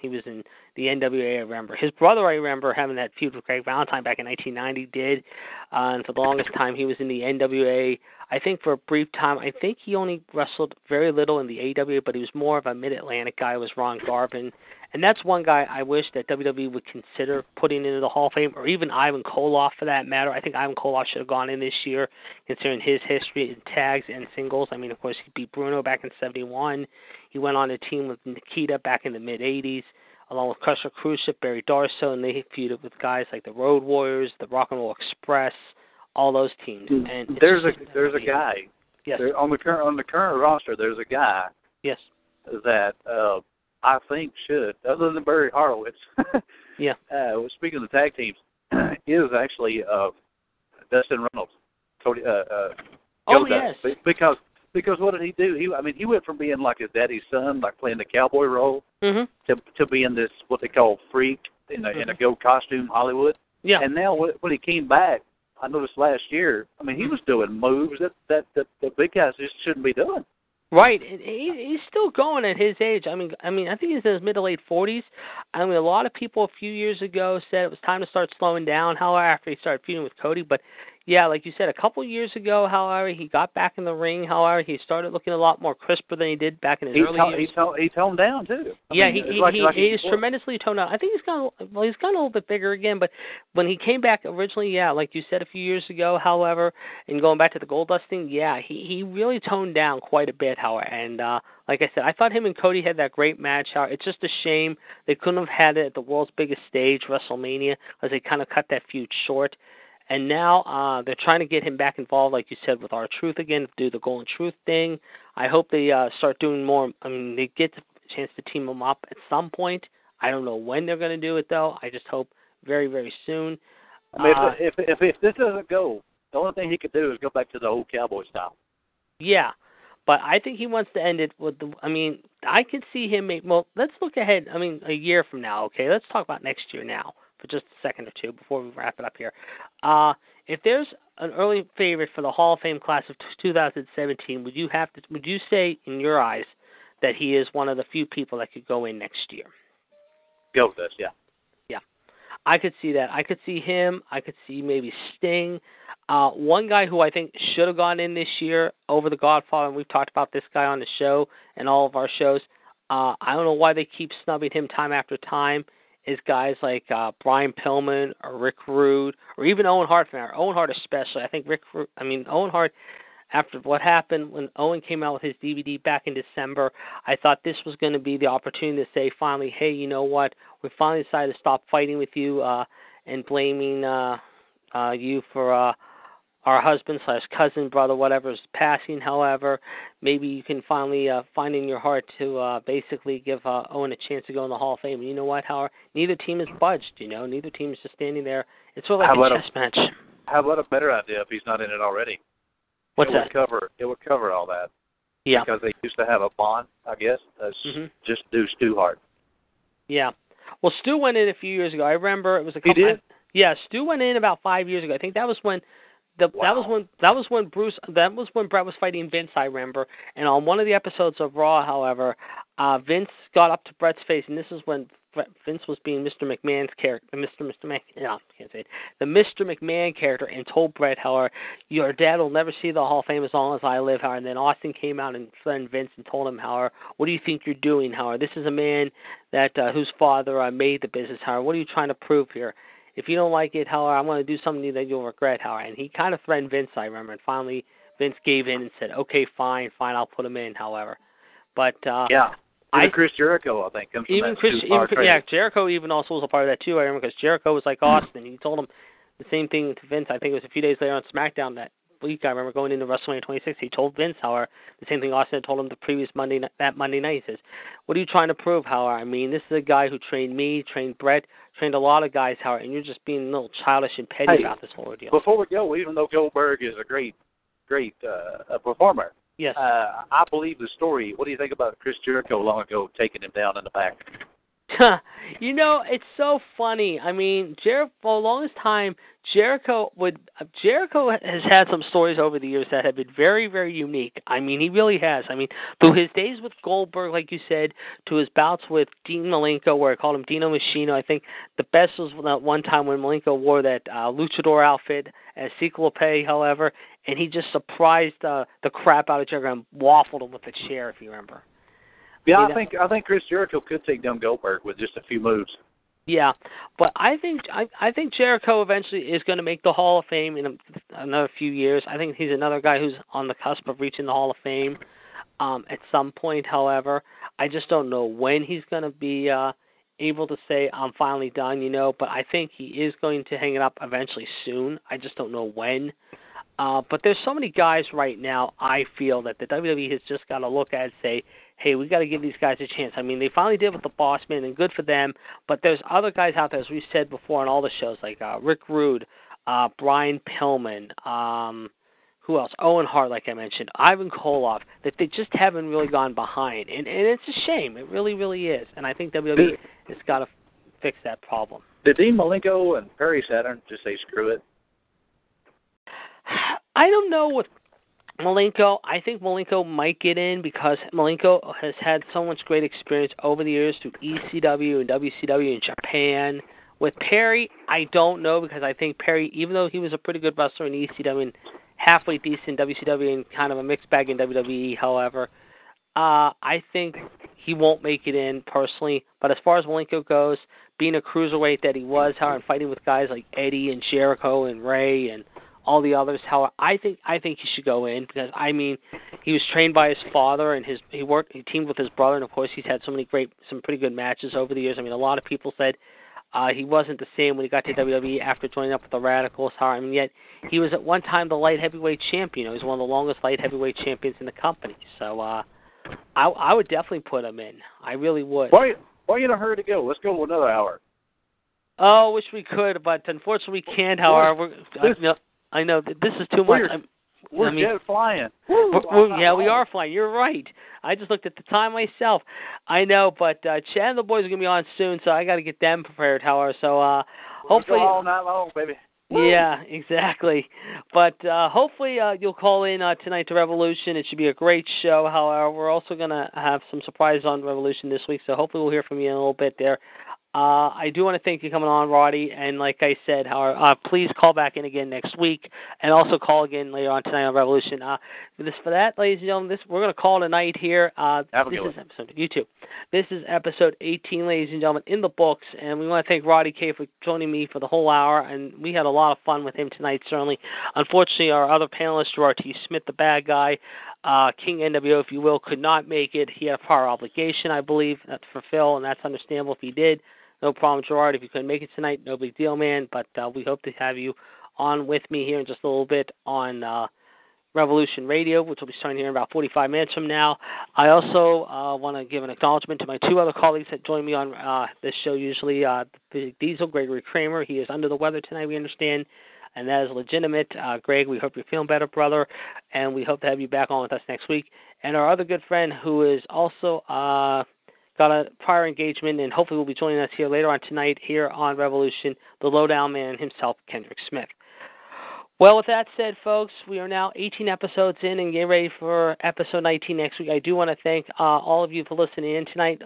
He was in the NWA. I remember his brother. I remember having that feud with Greg Valentine back in 1990. Did, uh, and for the longest time he was in the NWA. I think for a brief time, I think he only wrestled very little in the AWA, but he was more of a Mid-Atlantic guy. Was Ron Garvin, and that's one guy I wish that WWE would consider putting into the Hall of Fame, or even Ivan Koloff for that matter. I think Ivan Koloff should have gone in this year, considering his history in tags and singles. I mean, of course, he beat Bruno back in '71. He went on a team with Nikita back in the mid '80s, along with Crusher Khrushchev, Barry Darsow, and they feuded with guys like the Road Warriors, the Rock and Roll Express, all those teams. And there's a there's a guy Yes. there, on the current on the current roster. There's a guy Yes. that uh, I think should, other than Barry Horowitz. Yeah. Uh, well, speaking of the tag teams, is actually uh, Dustin Runnels. Cody, uh, uh, Oh yes. Because because what did he do? He I mean he went from being like his daddy's son, like playing the cowboy role, Mhm. to to being this what they call freak in a in a go costume Hollywood. Mm-hmm. Yeah. And now when when he came back, I noticed last year. I mean he was doing moves that that that the big guys just shouldn't be doing. Right, he, he's still going at his age. I mean, I mean, I think he's in his mid to late forties. I mean, a lot of people a few years ago said it was time to start slowing down. However, after he started feuding with Cody, but yeah, like you said, a couple years ago, however, he got back in the ring. However, he started looking a lot more crisper than he did back in his He early to- years. he to- he toned down too. I yeah, mean, he he, like- he, like he is before. tremendously toned down. I think he's gotten well, he's gotten a little bit bigger again. But when he came back originally, yeah, like you said a few years ago, however, and going back to the Goldust thing, yeah, he he really toned down quite a bit, however. And uh like I said, I thought him and Cody had that great match. How it's just a shame they couldn't have had it at the world's biggest stage, WrestleMania, as they kind of cut that feud short. And now uh they're trying to get him back involved, like you said, with our truth again, do the golden truth thing. I hope they uh start doing more. I mean, they get the chance to team them up at some point. I don't know when they're going to do it though. I just hope very very soon. I mean, Uh, if, if if if this doesn't go, the only thing he could do is go back to the old cowboy style. Yeah, but I think he wants to end it with the. I mean, I could see him make. Well, let's look ahead. I mean, a year from now. Okay, let's talk about next year now for just a second or two before we wrap it up here. Uh, if there's an early favorite for the Hall of Fame class of 2017, would you have to? Would you say, in your eyes, that he is one of the few people that could go in next year? Go with this, yeah. I could see that. I could see him. I could see maybe Sting. Uh, one guy who I think should have gone in this year over the Godfather, and we've talked about this guy on the show and all of our shows. Uh, I don't know why they keep snubbing him time after time. Is guys like uh, Brian Pillman or Rick Rude or even Owen Hart from there. Owen Hart especially. I think Rick. I mean Owen Hart. After what happened when Owen came out with his DVD back in December, I thought this was going to be the opportunity to say finally, hey, you know what? We finally decided to stop fighting with you uh, and blaming uh, uh, you for uh, our husband slash cousin, brother, whatever is passing. However, maybe you can finally uh, find in your heart to uh, basically give uh, Owen a chance to go in the Hall of Fame. And you know what, Howard? Neither team has budged. You know, neither team is just standing there. It's sort of like a about a- chess match. How about a better idea if he's not in it already? What's it that? Would cover it would cover all that Yeah. because they used to have a bond, I guess. That's Mhm. just do Stu Hart. Yeah. Well, Stu went in a few years ago. I remember it was a couple. He did? Yeah, Stu went in about five years ago. I think that was when the that was when that was when Bruce that was when Bret was fighting Vince. I remember. And on one of the episodes of Raw, however, uh Vince got up to Bret's face, and this is when Vince was being Mr. McMahon's character, Mr. Mr. Mc, no, I can't say it, the Mr. McMahon character, and told Bret, however, your dad will never see the Hall of Fame as long as I live, however. And then Austin came out and threatened Vince and told him, however, what do you think you're doing, however? This is a man that uh, whose father uh, made the business, however. What are you trying to prove here? If you don't like it, however, I'm going to do something that you'll regret, however. And he kind of threatened Vince, I remember, and finally Vince gave in and said, okay, fine, fine, I'll put him in, however. But uh, Yeah. I- Even Chris Jericho, I think, comes from even Chris, even, yeah. Jericho even also was a part of that too. I remember because Jericho was like Austin. He told him the same thing to Vince. I think it was a few days later on SmackDown that week. I remember going into WrestleMania 26. He told Vince, however, the same thing Austin had told him the previous Monday that Monday night. He says, "What are you trying to prove, Howard? I mean, this is a guy who trained me, trained Bret, trained a lot of guys, Howard, and you're just being a little childish and petty Hey, about this whole ordeal." Before we go, even though Goldberg is a great, great uh, a performer, yes. uh, I believe the story. What do you think about Chris Jericho long ago taking him down in the back? you know, it's so funny. I mean, Jer- for the longest time, Jericho would Jericho has had some stories over the years that have been very, very unique. I mean, he really has. I mean, through his days with Goldberg, like you said, to his bouts with Dean Malenko, where I called him Dino Machino. I think the best was that one time when Malenko wore that uh, luchador outfit as Cyclope, however, and he just surprised uh, the crap out of Jericho and waffled him with a chair, if you remember. Yeah, You I think I think Chris Jericho could take down Goldberg with just a few moves. Yeah, but I think I, I think Jericho eventually is going to make the Hall of Fame in a, another few years. I think he's another guy who's on the cusp of reaching the Hall of Fame um, at some point. However, I just don't know when he's going to be uh, able to say I'm finally done, you know, but I think he is going to hang it up eventually soon. I just don't know when. Uh, but there's so many guys right now. I feel that the WWE has just got to look at and say, "Hey, we got to give these guys a chance." I mean, they finally did with the Boss Man, and good for them. But there's other guys out there, as we said before on all the shows, like uh, Rick Rude, uh, Brian Pillman, um, who else? Owen Hart, like I mentioned, Ivan Koloff, that they just haven't really gone behind, and and it's a shame. It really, really is. And I think WWE has got to fix that problem. Did Dean Malenko and Perry Saturn just say screw it? I don't know with Malenko. I think Malenko might get in because Malenko has had so much great experience over the years through ECW and WCW in Japan. With Perry, I don't know because I think Perry, even though he was a pretty good wrestler in ECW and halfway decent WCW and kind of a mixed bag in WWE, however, uh, I think he won't make it in personally. But as far as Malenko goes, being a cruiserweight that he was, how and fighting with guys like Eddie and Jericho and Rey and all the others. How I think I think he should go in because I mean he was trained by his father and his he worked he teamed with his brother and of course he's had so many great some pretty good matches over the years. I mean a lot of people said uh, he wasn't the same when he got to WWE after joining up with the Radicalz. How I mean yet he was at one time the light heavyweight champion. He was one of the longest light heavyweight champions in the company. So uh, I I would definitely put him in. I really would. Why why are you in a hurry to go? Let's go another hour. Oh, wish we could, but unfortunately we can't. However, this, I, I know that this is too much. We're, I'm, we're I mean, jet flying. we're, we're, yeah, we are flying. You're right. I just looked at the time myself. I know, but uh, Chad and the boys are gonna be on soon, so I got to get them prepared. However, so uh, hopefully We'll go all night long, baby. yeah, exactly. But uh, hopefully uh, you'll call in uh, tonight to Revolution. It should be a great show. However, we're also going to have some surprises on Revolution this week, so hopefully we'll hear from you in a little bit there. Uh, I do want to thank you coming on, Roddy. And like I said, uh, please call back in again next week, and also call again later on tonight on Revolution. Uh, for this, for that, ladies and gentlemen, this we're going to call tonight here. Uh, Have a this good is episode you too. This is episode 18, ladies and gentlemen, in the books, and we want to thank Roddy K for joining me for the whole hour, and we had a lot of fun with him tonight. Certainly, unfortunately, our other panelist, Gerard T. Smith, the bad guy, uh, King NWO, if you will, could not make it. He had a prior obligation, I believe, to fulfill, and that's understandable if he did. No problem, Gerard. If you couldn't make it tonight, no big deal, man. But uh, we hope to have you on with me here in just a little bit on uh, Revolution Radio, which will be starting here in about 45 minutes from now. I also uh, want to give an acknowledgement to my two other colleagues that join me on uh, this show usually. Uh, Diesel, Gregory Kramer. He is under the weather tonight, we understand, and that is legitimate. Uh, Greg, we hope you're feeling better, brother, and we hope to have you back on with us next week. And our other good friend who is also. Uh, got a prior engagement and hopefully will be joining us here later on tonight here on Revolution, the lowdown man himself, Kendrick Smith. Well, with that said, folks, we are now 18 episodes in and getting ready for episode 19 next week. I do want to thank uh, all of you for listening in tonight.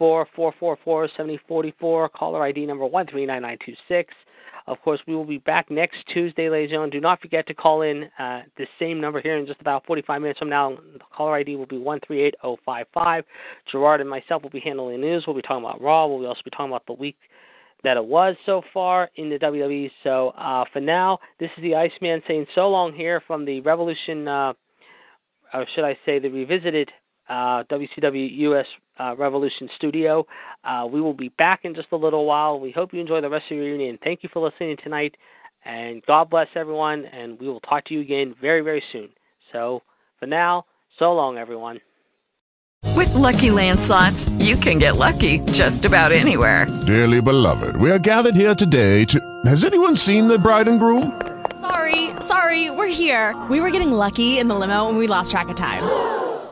1724-444-7044, caller ID number 139926. Of course, we will be back next Tuesday, ladies and gentlemen. Do not forget to call in uh, the same number here in just about 45 minutes from now. The caller ID will be 138055. Gerard and myself will be handling the news. We'll be talking about Raw. We'll also be talking about the week that it was so far in the WWE. So uh, for now, this is the Iceman saying so long here from the Revolution, uh, or should I say, the revisited uh, WCW US uh, Revolution Studio. Uh, we will be back in just a little while. We hope you enjoy the rest of your evening. Thank you for listening tonight, and God bless everyone. And we will talk to you again very, very soon. So for now, so long, everyone. With Lucky Land slots, you can get lucky just about anywhere. Dearly beloved, we are gathered here today to. Has anyone seen the bride and groom? Sorry, sorry, we're here. We were getting lucky in the limo and we lost track of time.